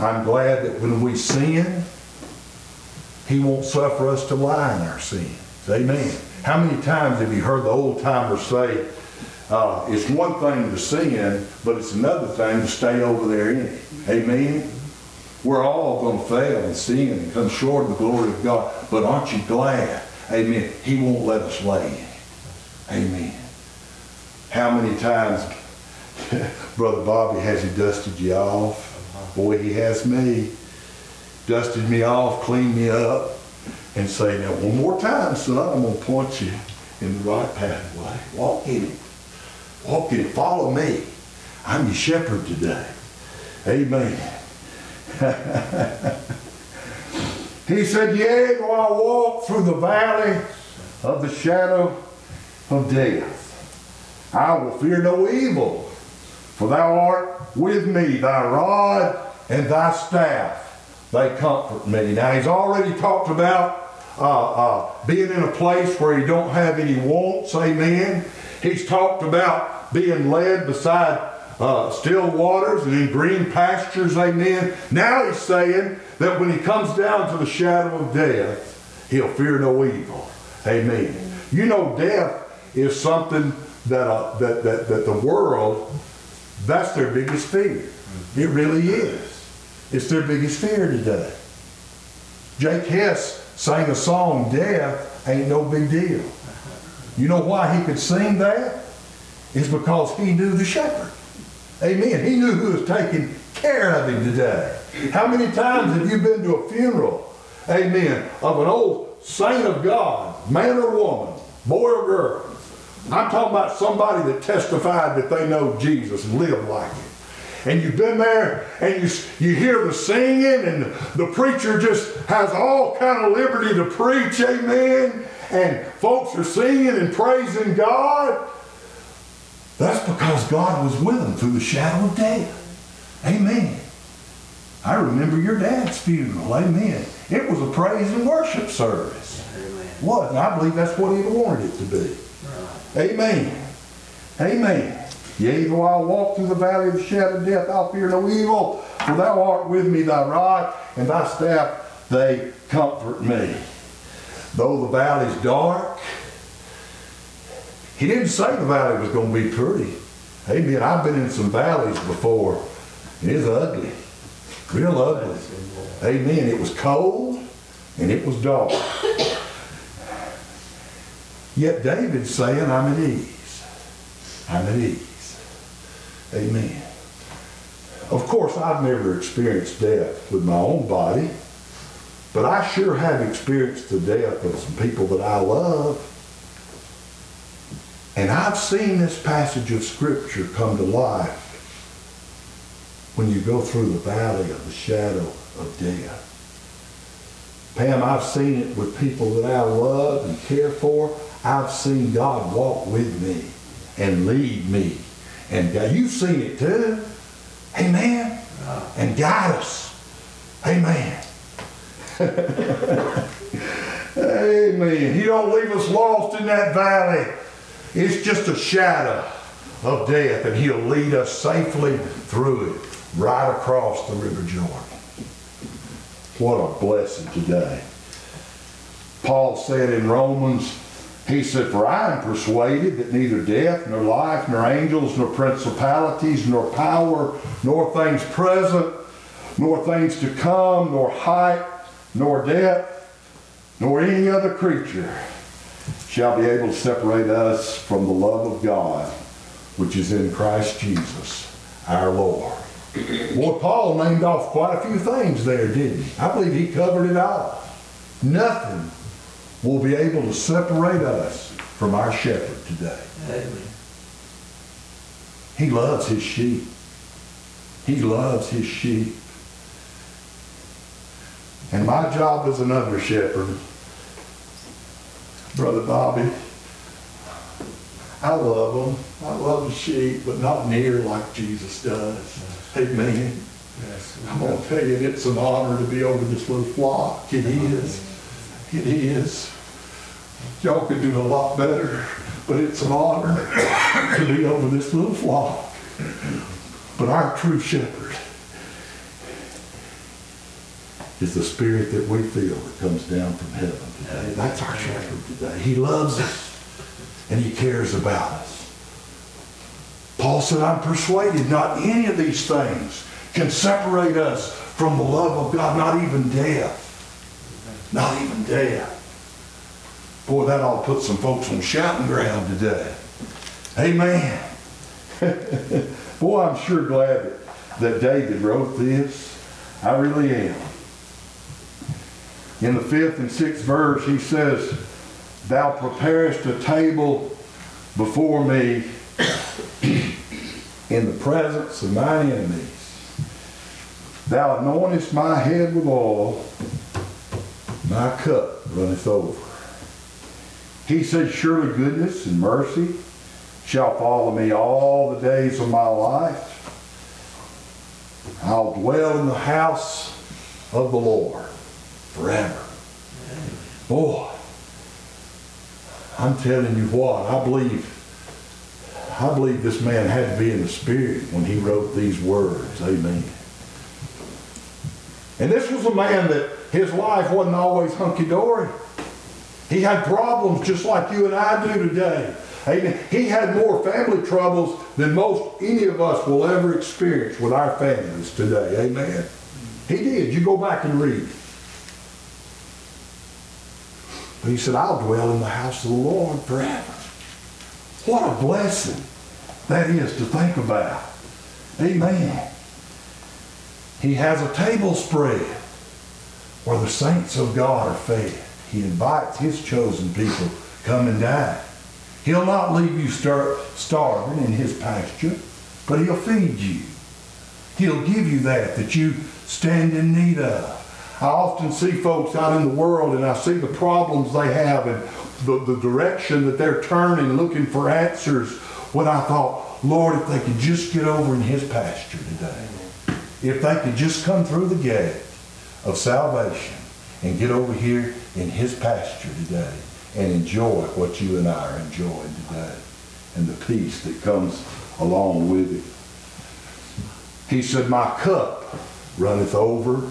[SPEAKER 3] I'm glad that when we sin, he won't suffer us to lie in our sins. Amen. How many times have you heard the old timers say, uh, it's one thing to sin, but it's another thing to stay over there in it. Amen. We're all going to fail and sin and come short of the glory of God. But aren't you glad? Amen. He won't let us lay. Amen. How many times, (laughs) Brother Bobby, has he dusted you off? Boy, he has me. Dusted me off, cleaned me up, and say, now one more time, son, I'm going to point you in the right pathway. Walk in it. Walk in it. Follow me. I'm your shepherd today. Amen. (laughs) he said, Yea, though I walk through the valley of the shadow of death, I will fear no evil, for thou art with me, thy rod and thy staff, they comfort me. Now he's already talked about uh, uh, being in a place where he don't have any wants, amen. He's talked about being led beside uh, still waters and in green pastures, amen. Now he's saying that when he comes down to the shadow of death, he'll fear no evil, amen. You know, death is something that, uh, that, that, that the world, that's their biggest fear. It really is. It's their biggest fear today. Jake Hess sang a song, Death Ain't No Big Deal. You know why he could sing that? It's because he knew the shepherd. Amen. He knew who was taking care of him today. How many times have you been to a funeral, amen, of an old saint of God, man or woman, boy or girl? I'm talking about somebody that testified that they know Jesus and live like it and you've been there and you, you hear the singing and the preacher just has all kind of liberty to preach amen. And folks are singing and praising god. That's because god was with them through the shadow of death. Amen. I remember your dad's funeral amen. It was a praise and worship service.
[SPEAKER 6] Amen.
[SPEAKER 3] what and i believe that's what he wanted it to be. Amen. Amen Yea, though I walk through the valley of the shadow of death, I'll fear no evil, for thou art with me, thy rod and thy staff, they comfort me. Though the valley's dark, he didn't say the valley was going to be pretty. Amen. I've been in some valleys before. It's ugly. Real ugly. Amen. It was cold and it was dark. Yet David's saying, I'm at ease. I'm at ease. Amen. Of course, I've never experienced death with my own body, but I sure have experienced the death of some people that I love. And I've seen this passage of Scripture come to life when you go through the valley of the shadow of death. Pam, I've seen it with people that I love and care for. I've seen God walk with me and lead me and you've seen it too. Amen. And guide us. Amen. Amen. He don't leave us lost in that valley. It's just a shadow of death, and he'll lead us safely through it, right across the River Jordan. What a blessing today. Paul said in Romans he said, For I am persuaded that neither death, nor life, nor angels, nor principalities, nor power, nor things present, nor things to come, nor height, nor depth, nor any other creature shall be able to separate us from the love of God, which is in Christ Jesus, our Lord. Boy, Paul named off quite a few things there, didn't he? I believe he covered it all. Nothing will be able to separate us from our shepherd today.
[SPEAKER 6] Amen.
[SPEAKER 3] He loves his sheep. He loves his sheep. And my job as an under shepherd, Brother Bobby, I love them. I love the sheep, but not near like Jesus does. Amen. I'm going to tell you, it's an honor to be over this little flock. It is. It is. Y'all could do a lot better, but it's an honor to be over this little flock. But our true shepherd is the spirit that we feel that comes down from heaven today. That's our shepherd today. He loves us and he cares about us. Paul said, I'm persuaded not any of these things can separate us from the love of God, not even death. Not even death. Boy, that ought to put some folks on shouting ground today. Amen. (laughs) Boy, I'm sure glad that, that David wrote this. I really am. In the fifth and sixth verse, he says, Thou preparest a table before me (coughs) in the presence of mine enemies. Thou anointest my head with oil, my cup runneth over. He said, Surely goodness and mercy shall follow me all the days of my life. I'll dwell in the house of the Lord forever. Boy, I'm telling you what, I believe, I believe this man had to be in the spirit when he wrote these words. Amen. And this was a man that his life wasn't always hunky-dory. He had problems just like you and I do today. Amen. He had more family troubles than most any of us will ever experience with our families today. Amen. He did. You go back and read. But he said, I'll dwell in the house of the Lord forever. What a blessing that is to think about. Amen. He has a table spread where the saints of God are fed. He invites his chosen people come and dine. He'll not leave you star- starving in his pasture, but he'll feed you. He'll give you that that you stand in need of. I often see folks out in the world and I see the problems they have and the, the direction that they're turning, looking for answers. When I thought, Lord, if they could just get over in his pasture today, if they could just come through the gate of salvation and get over here in his pasture today and enjoy what you and I are enjoying today and the peace that comes along with it. He said, My cup runneth over.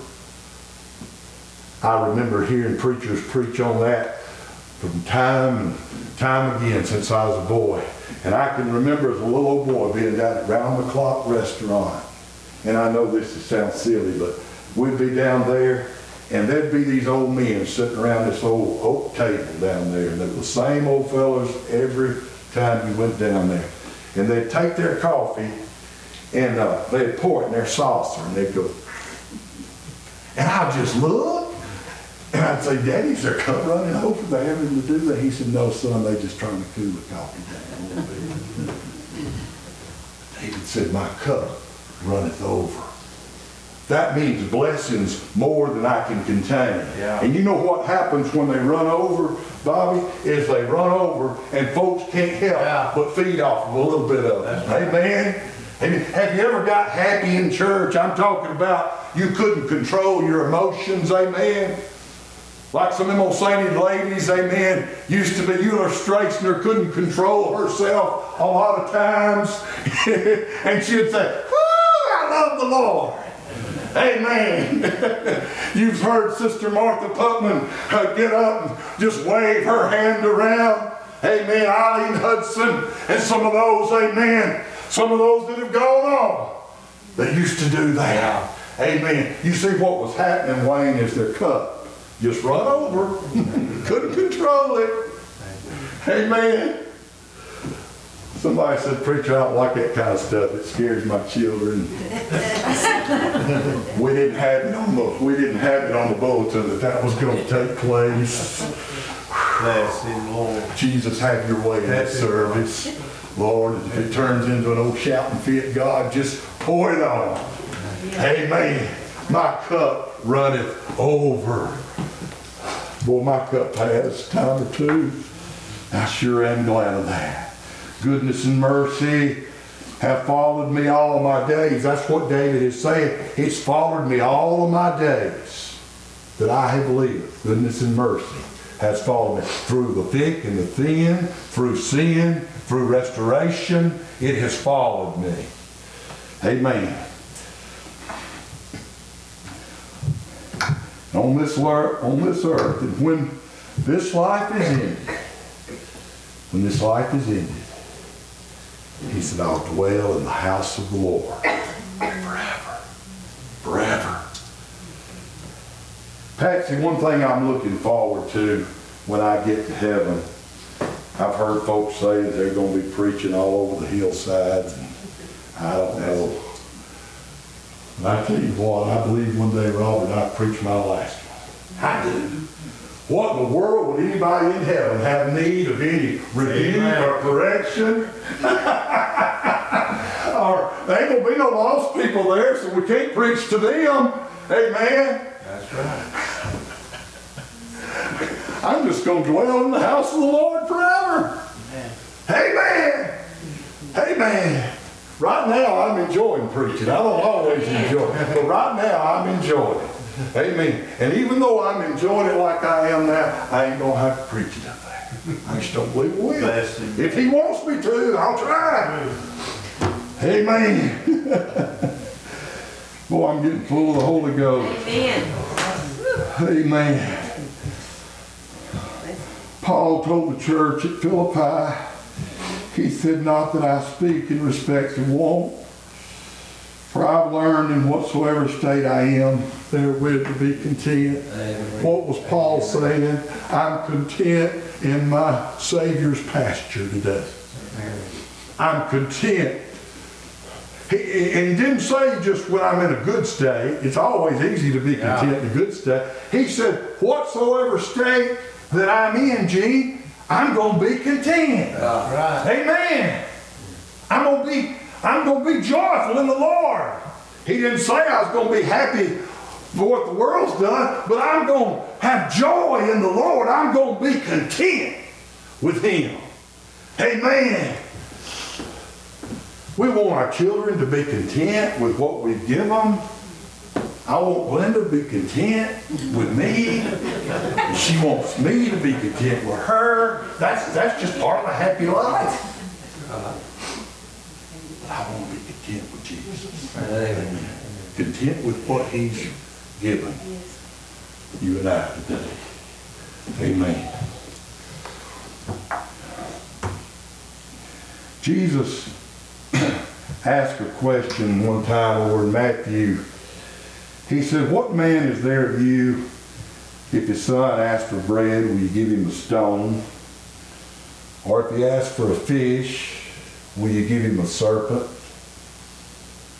[SPEAKER 3] I remember hearing preachers preach on that from time and time again since I was a boy. And I can remember as a little old boy being down at Round the Clock Restaurant. And I know this sounds silly, but we'd be down there and there'd be these old men sitting around this old oak table down there. And they were the same old fellas every time you went down there. And they'd take their coffee and uh, they'd pour it in their saucer and they'd go, and I'd just look and I'd say, Daddy's their cup running over. They having to do that. He said, No, son, they just trying to cool the coffee down a little bit. (laughs) David said, My cup runneth over. That means blessings more than I can contain.
[SPEAKER 5] Yeah.
[SPEAKER 3] And you know what happens when they run over, Bobby? Is they run over and folks can't help
[SPEAKER 5] Yeah.
[SPEAKER 3] but feed off of a little bit of it.
[SPEAKER 5] Right.
[SPEAKER 3] Amen. Have you ever got happy in church? I'm talking about you couldn't control your emotions. Amen. Like some of them old sainted ladies, amen, used to be Euler Straighter couldn't control herself a lot of times. (laughs) and she'd say, Woo, I love the Lord. Amen. (laughs) You've heard Sister Martha Putman uh, get up and just wave her hand around. Amen. Eileen Hudson and some of those, amen. Some of those that have gone on. They used to do that. Amen. You see what was happening, Wayne, is their cup just run over. (laughs) Couldn't control it. Amen. Somebody said, preacher, I don't like that kind of stuff. It scares my children. (laughs) (laughs) we didn't have it on the we didn't have it on the bulletin that that was going to take place.
[SPEAKER 5] Bless him, Lord.
[SPEAKER 3] Jesus, have your way in this service. Lord, if it turns into an old shouting fit, God, just pour it on. Amen. My cup runneth over. Boy, my cup has time or two. I sure am glad of that. Goodness and mercy have followed me all my days. That's what David is saying. It's followed me all of my days that I have lived. Goodness and mercy has followed me through the thick and the thin, through sin, through restoration. It has followed me. Amen. On this, lar- on this earth, and when this life is ended, when this life is ended, he said, I'll dwell in the house of the Lord forever. Forever. Patsy, one thing I'm looking forward to when I get to heaven, I've heard folks say that they're going to be preaching all over the hillsides, and I don't know. I tell you what, I believe one day, Robert, I'll preach my last one. I do. What in the world would anybody in heaven have need of any rebuke or correction? (laughs) or there ain't gonna be no lost people there, so we can't preach to them. Amen.
[SPEAKER 5] That's right. (laughs)
[SPEAKER 3] I'm just going to dwell in the house of the Lord forever. Amen. Amen. Right now, I'm enjoying preaching. I don't always enjoy it, but right now, I'm enjoying it. Amen. And even though I'm enjoying it like I am now, I ain't going to have to preach it up there. I just don't believe it will.
[SPEAKER 5] Bless him.
[SPEAKER 3] If he wants me to, I'll try. Amen. (laughs) Boy, I'm getting full of the Holy Ghost.
[SPEAKER 7] Amen.
[SPEAKER 3] Amen. Paul told the church at Philippi, he said, Not that I speak in respect of want, for I've learned in whatsoever state I am therewith to be content. What was Paul saying? I'm content in my Savior's pasture today. I'm content. He, and he didn't say just when I'm in a good state. It's always easy to be content in a good state. He said, whatsoever state that I'm in, Gene, I'm going to be content.
[SPEAKER 5] Right.
[SPEAKER 3] Amen. I'm going to be, I'm going to be joyful in the Lord. He didn't say I was going to be happy for what the world's done, but I'm going to have joy in the Lord. I'm going to be content with Him. Amen. We want our children to be content with what we give them. I want Glenda to be content with me. She wants me to be content with her. That's, that's just part of a happy life. But I want to be content with Jesus. Amen. Content with what He's given you and I today. Amen. Jesus (clears throat) asked a question one time over in Matthew. He said, What man is there of you, if his son asks for bread, will you give him a stone? Or if he asks for a fish, will you give him a serpent?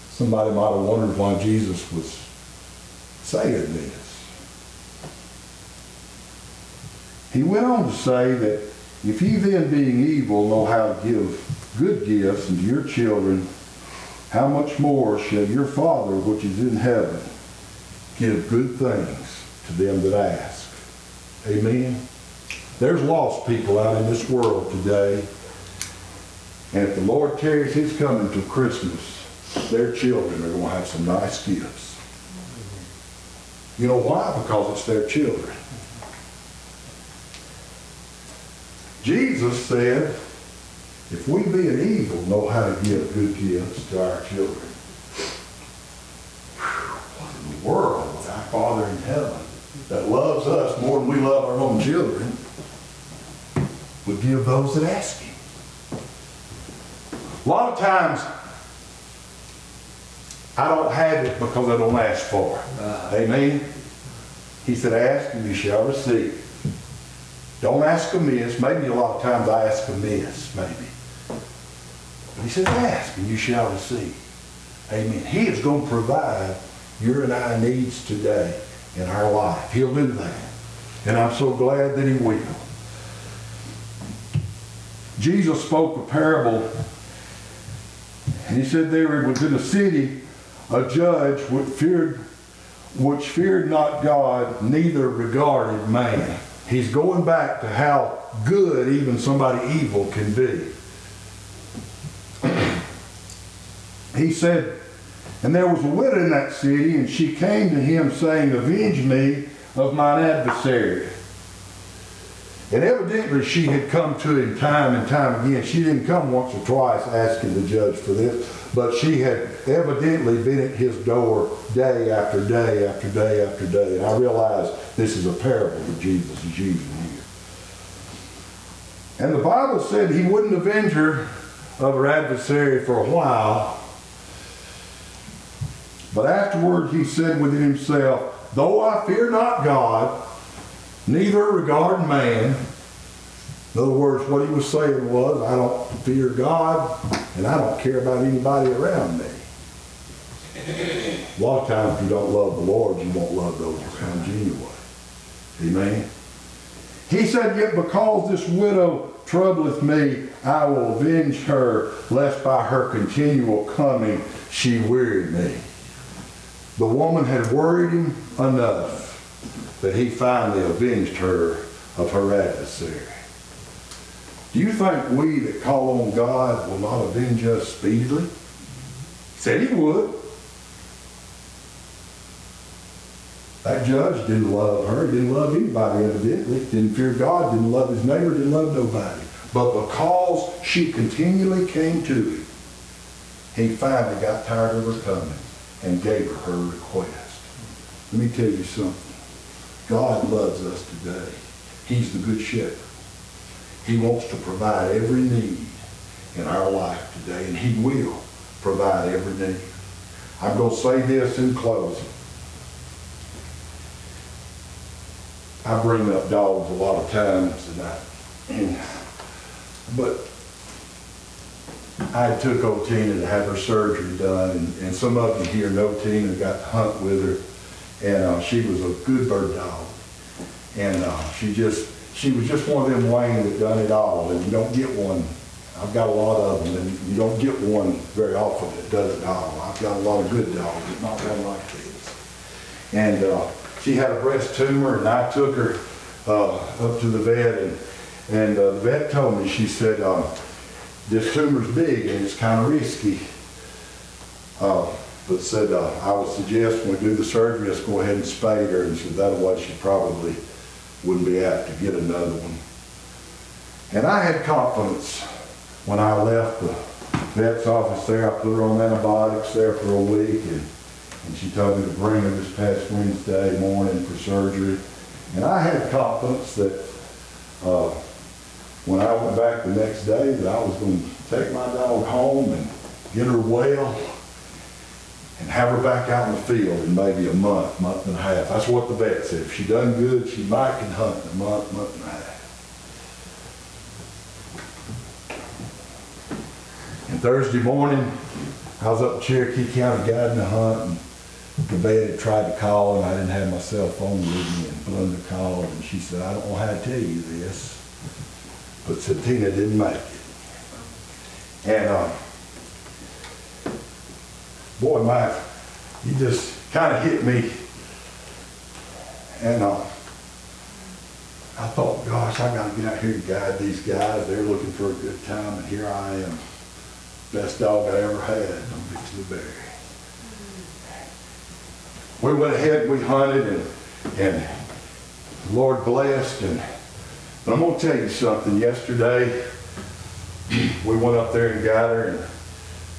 [SPEAKER 3] Somebody might have wondered why Jesus was saying this. He went on to say that if ye then being evil know how to give good gifts unto your children, how much more shall your Father which is in heaven give good things to them that ask? Amen. There's lost people out in this world today. And if the Lord tarries his coming to Christmas, their children are going to have some nice gifts. You know why? Because it's their children. Jesus said, if we be an evil know how to give good gifts to our children, what in the world would our Father in heaven that loves us more than we love our own children would give those that ask him? A lot of times, I don't have it because I don't ask for it. Amen? He said, ask and you shall receive. Don't ask amiss. Maybe a lot of times I ask amiss, maybe. But he said, ask and you shall receive. Amen. He is going to provide your and our needs today in our life. He'll do that. And I'm so glad that he will. Jesus spoke a parable and he said there was in a city a judge which feared, which feared not God, neither regarded man. He's going back to how good even somebody evil can be. (clears throat) he said, and there was a widow in that city, and she came to him saying, Avenge me of mine adversary. And evidently she had come to him time and time again. She didn't come once or twice asking the judge for this, but she had evidently been at his door day after day after day after day. And I realize this is a parable that Jesus is using here. And the Bible said he wouldn't avenge her of her adversary for a while. But afterward he said within himself, Though I fear not God, neither regard man. In other words, what he was saying was, I don't fear God, and I don't care about anybody around me. A lot of times, if you don't love the Lord, you won't love those around you anyway. Amen. He said, Yet because this widow troubleth me, I will avenge her, lest by her continual coming she wearied me. The woman had worried him enough that he finally avenged her of her adversary. Do you think we that call on God will not avenge us speedily? Said he would. That judge didn't love her, He didn't love anybody evidently, didn't fear God, didn't love his neighbor, didn't love nobody. But because she continually came to him, he finally got tired of her coming and gave her her request. Let me tell you something. God loves us today. He's the good shepherd. He wants to provide every need in our life today, and he will provide every need. I'm going to say this in closing. I bring up dogs a lot of times, and I, and, but I took old Tina to have her surgery done, and, and some of you here know Tina, got to hunt with her, and uh, she was a good bird dog. And uh, she just, she was just one of them Wayne that done it all, and you don't get one. I've got a lot of them, and you don't get one very often that does it all. I've got a lot of good dogs, but not one like this. And uh, she had a breast tumor, and I took her uh, up to the vet, and, and uh, the vet told me, she said, uh, this tumor's big and it's kind of risky. Uh, but said, uh, I would suggest when we do the surgery, let's go ahead and spade her. And said, that way she probably wouldn't be apt to get another one. And I had confidence when I left the vet's office there. I put her on antibiotics there for a week and, and she told me to bring her this past Wednesday morning for surgery. And I had confidence that uh, when I went back the next day that I was going to take my dog home and get her well and have her back out in the field in maybe a month, month and a half. That's what the vet said. If she done good, she might can hunt in a month, month and a half. And Thursday morning, I was up in Cherokee County guiding a hunt, and the vet had tried to call, and I didn't have my cell phone with me, and Belinda called, and she said, I don't know how to tell you this, but Satina didn't make it. And, uh, boy, my, you just kind of hit me. And, uh, I thought, gosh, I gotta get out here and guide these guys. They're looking for a good time, and here I am. Best dog I ever had. To the berry. We went ahead, we hunted, and, and the Lord blessed, and but I'm gonna tell you something. Yesterday, (clears throat) we went up there and got her, and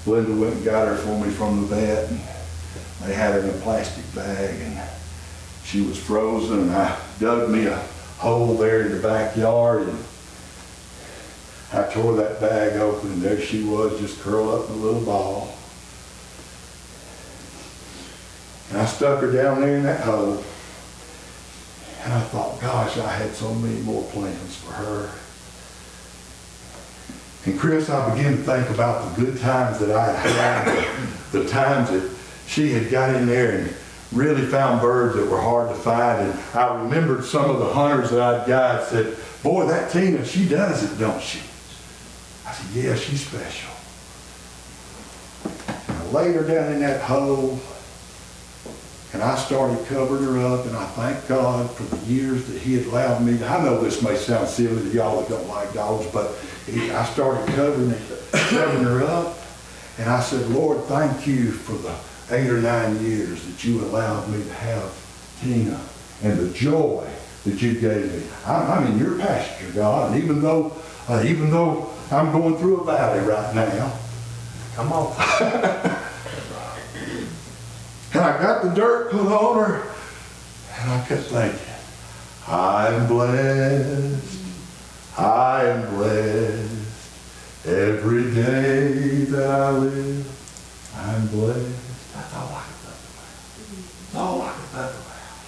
[SPEAKER 3] Linda went and got her for me from the vet, and they had her in a plastic bag, and she was frozen, and I dug me a hole there in the backyard, and I tore that bag open, and there she was, just curled up in a little ball. And I stuck her down there in that hole. And I thought, gosh, I had so many more plans for her. And Chris, I began to think about the good times that I had the times that she had got in there and really found birds that were hard to find. And I remembered some of the hunters that I'd got said, boy, that Tina, she does it, don't she? I said, yeah, she's special. And I laid her down in that hole and I started covering her up and I thank God for the years that he had allowed me. to- I know this may sound silly to y'all that don't like dogs, but he- I started covering, it- covering her up. And I said, Lord, thank you for the eight or nine years that you allowed me to have Tina and the joy that you gave me. I'm, I'm in your pasture, God, and even though, uh, even though I'm going through a valley right now, come on. (laughs) And I got the dirt put on her, and I kept thinking, I'm blessed, I am blessed. Every day that I live, I'm blessed. That's all I could think about. All I could think about.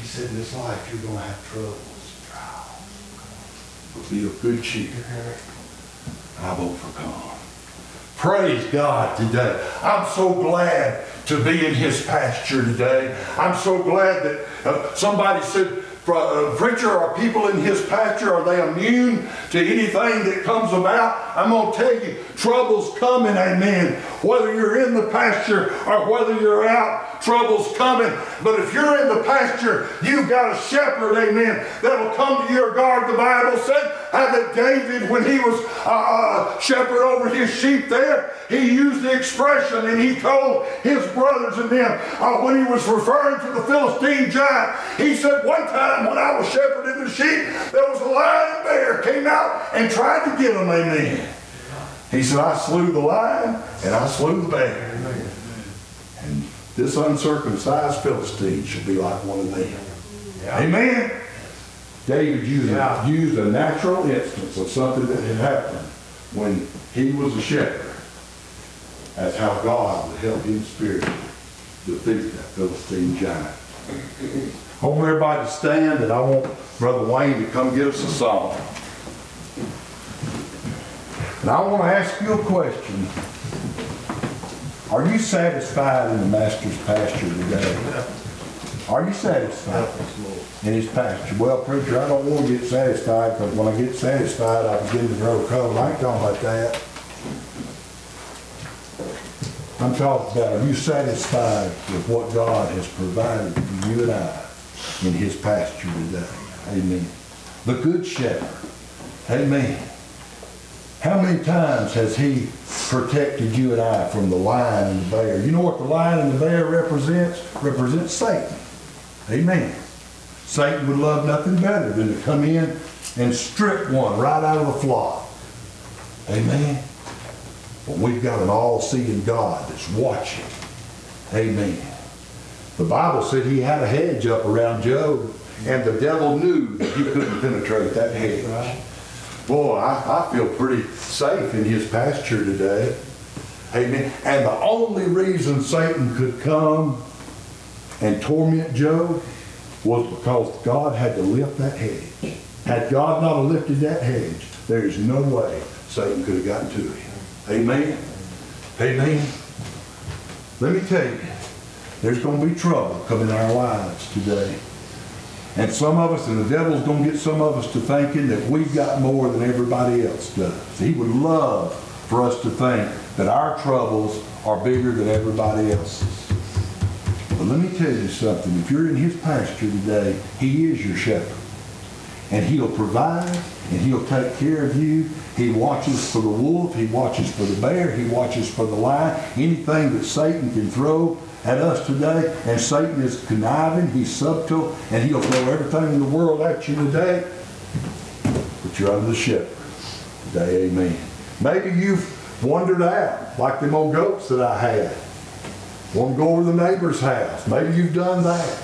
[SPEAKER 3] He said, in this life, you're going to have troubles and trials. But be of good cheer. I've overcome. Praise God today. I'm so glad to be in his pasture today. I'm so glad that uh, somebody said, uh, preacher, are people in his pasture, are they immune to anything that comes about? I'm going to tell you, trouble's coming, amen. Whether you're in the pasture or whether you're out, trouble's coming. But if you're in the pasture, you've got a shepherd, amen, that'll come to your guard. The Bible said how that David, when he was uh, uh, shepherd over his sheep there, he used the expression and he told his brothers and them, uh, when he was referring to the Philistine giant, he said, one time when I was shepherding the sheep, there was a lion bear came out and tried to get him, amen. He said, I slew the lion and I slew the bear. And this uncircumcised Philistine shall be like one of them. Amen. David used, a, used a natural instance of something that had happened when he was a shepherd. That's how God would help him spiritually defeat that Philistine giant. I want everybody to stand and I want Brother Wayne to come get us a song. And I want to ask you a question. Are you satisfied in the Master's pasture today? Are you satisfied in his pasture? Well, preacher, I don't want to get satisfied because when I get satisfied, I begin to grow cold. I ain't talking about that. I'm talking about, are you satisfied with what God has provided for you and I in his pasture today? Amen. The good shepherd. Amen. How many times has he protected you and I from the lion and the bear? You know what the lion and the bear represents? Represents Satan. Amen. Satan would love nothing better than to come in and strip one right out of the flock. Amen. But we've got an all-seeing God that's watching. Amen. The Bible said he had a hedge up around Job, and the devil knew that he couldn't penetrate that hedge. Boy, I, I feel pretty safe in his pasture today. Amen. And the only reason Satan could come and torment Job was because God had to lift that hedge. Had God not lifted that hedge, there is no way Satan could have gotten to him. Amen. Amen. Let me tell you, there's going to be trouble coming in our lives today. And some of us, and the devil's going to get some of us to thinking that we've got more than everybody else does. He would love for us to think that our troubles are bigger than everybody else's. But let me tell you something. If you're in his pasture today, he is your shepherd. And he'll provide, and he'll take care of you. He watches for the wolf, he watches for the bear, he watches for the lion. Anything that Satan can throw at us today, and Satan is conniving, he's subtle, and he'll throw everything in the world at you today. But you're under the shepherd. Today, amen. Maybe you've wandered out, like them old goats that I had. Want to go over to the neighbor's house. Maybe you've done that.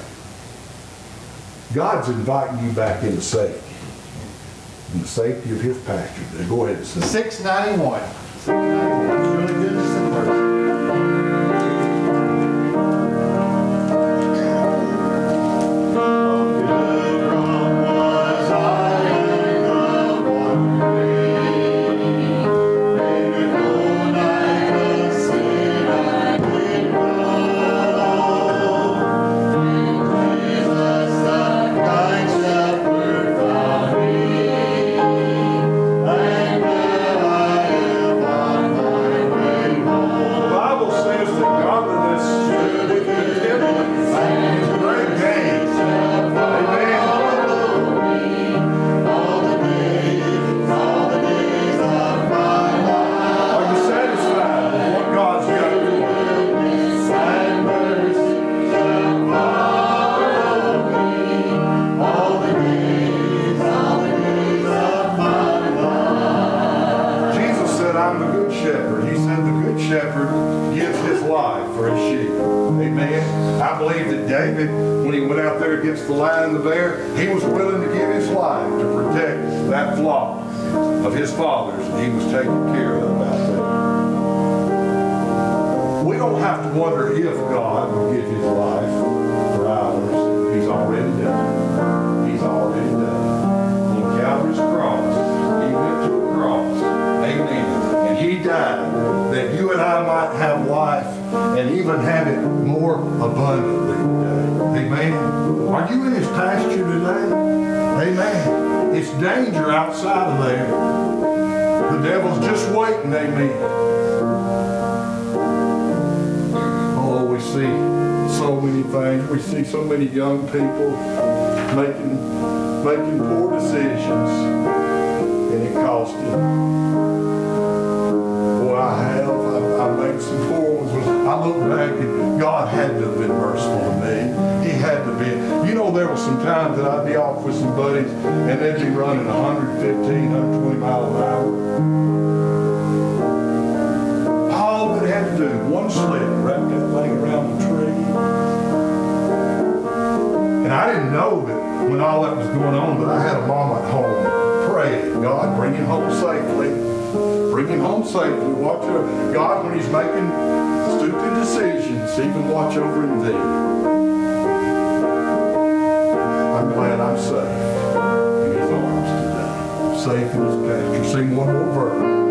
[SPEAKER 3] God's inviting you back into safety. In the safety of his pasture. Go ahead and say.
[SPEAKER 1] Six ninety-one. Six ninety-one, really goodness and mercy.
[SPEAKER 3] Don't have to wonder if God will give his life for ours. He's already done. it. He's already done. it. On Calvary's cross, he went to a cross. Amen. And he died that you and I might have life and even have it more abundantly today. Amen. Are you in his pasture today? Amen. It's danger outside of there. The devil's just waiting, amen. See so many things. We see so many young people making making poor decisions, and it cost them. Boy, I have. I, I made some poor ones. I look back, and God had to have been merciful to me. He had to be. You know, there were some times that I'd be off with some buddies, and they'd be running 115, 120 miles an hour. All they had to do, one slip, I didn't know that when all that was going on, but I had a mom at home praying, God, bring him home safely. Bring him home safely. Watch over God when he's making stupid decisions, even watch over him then. I'm glad I'm safe in his arms today. Safe in his pasture. Sing one more verse.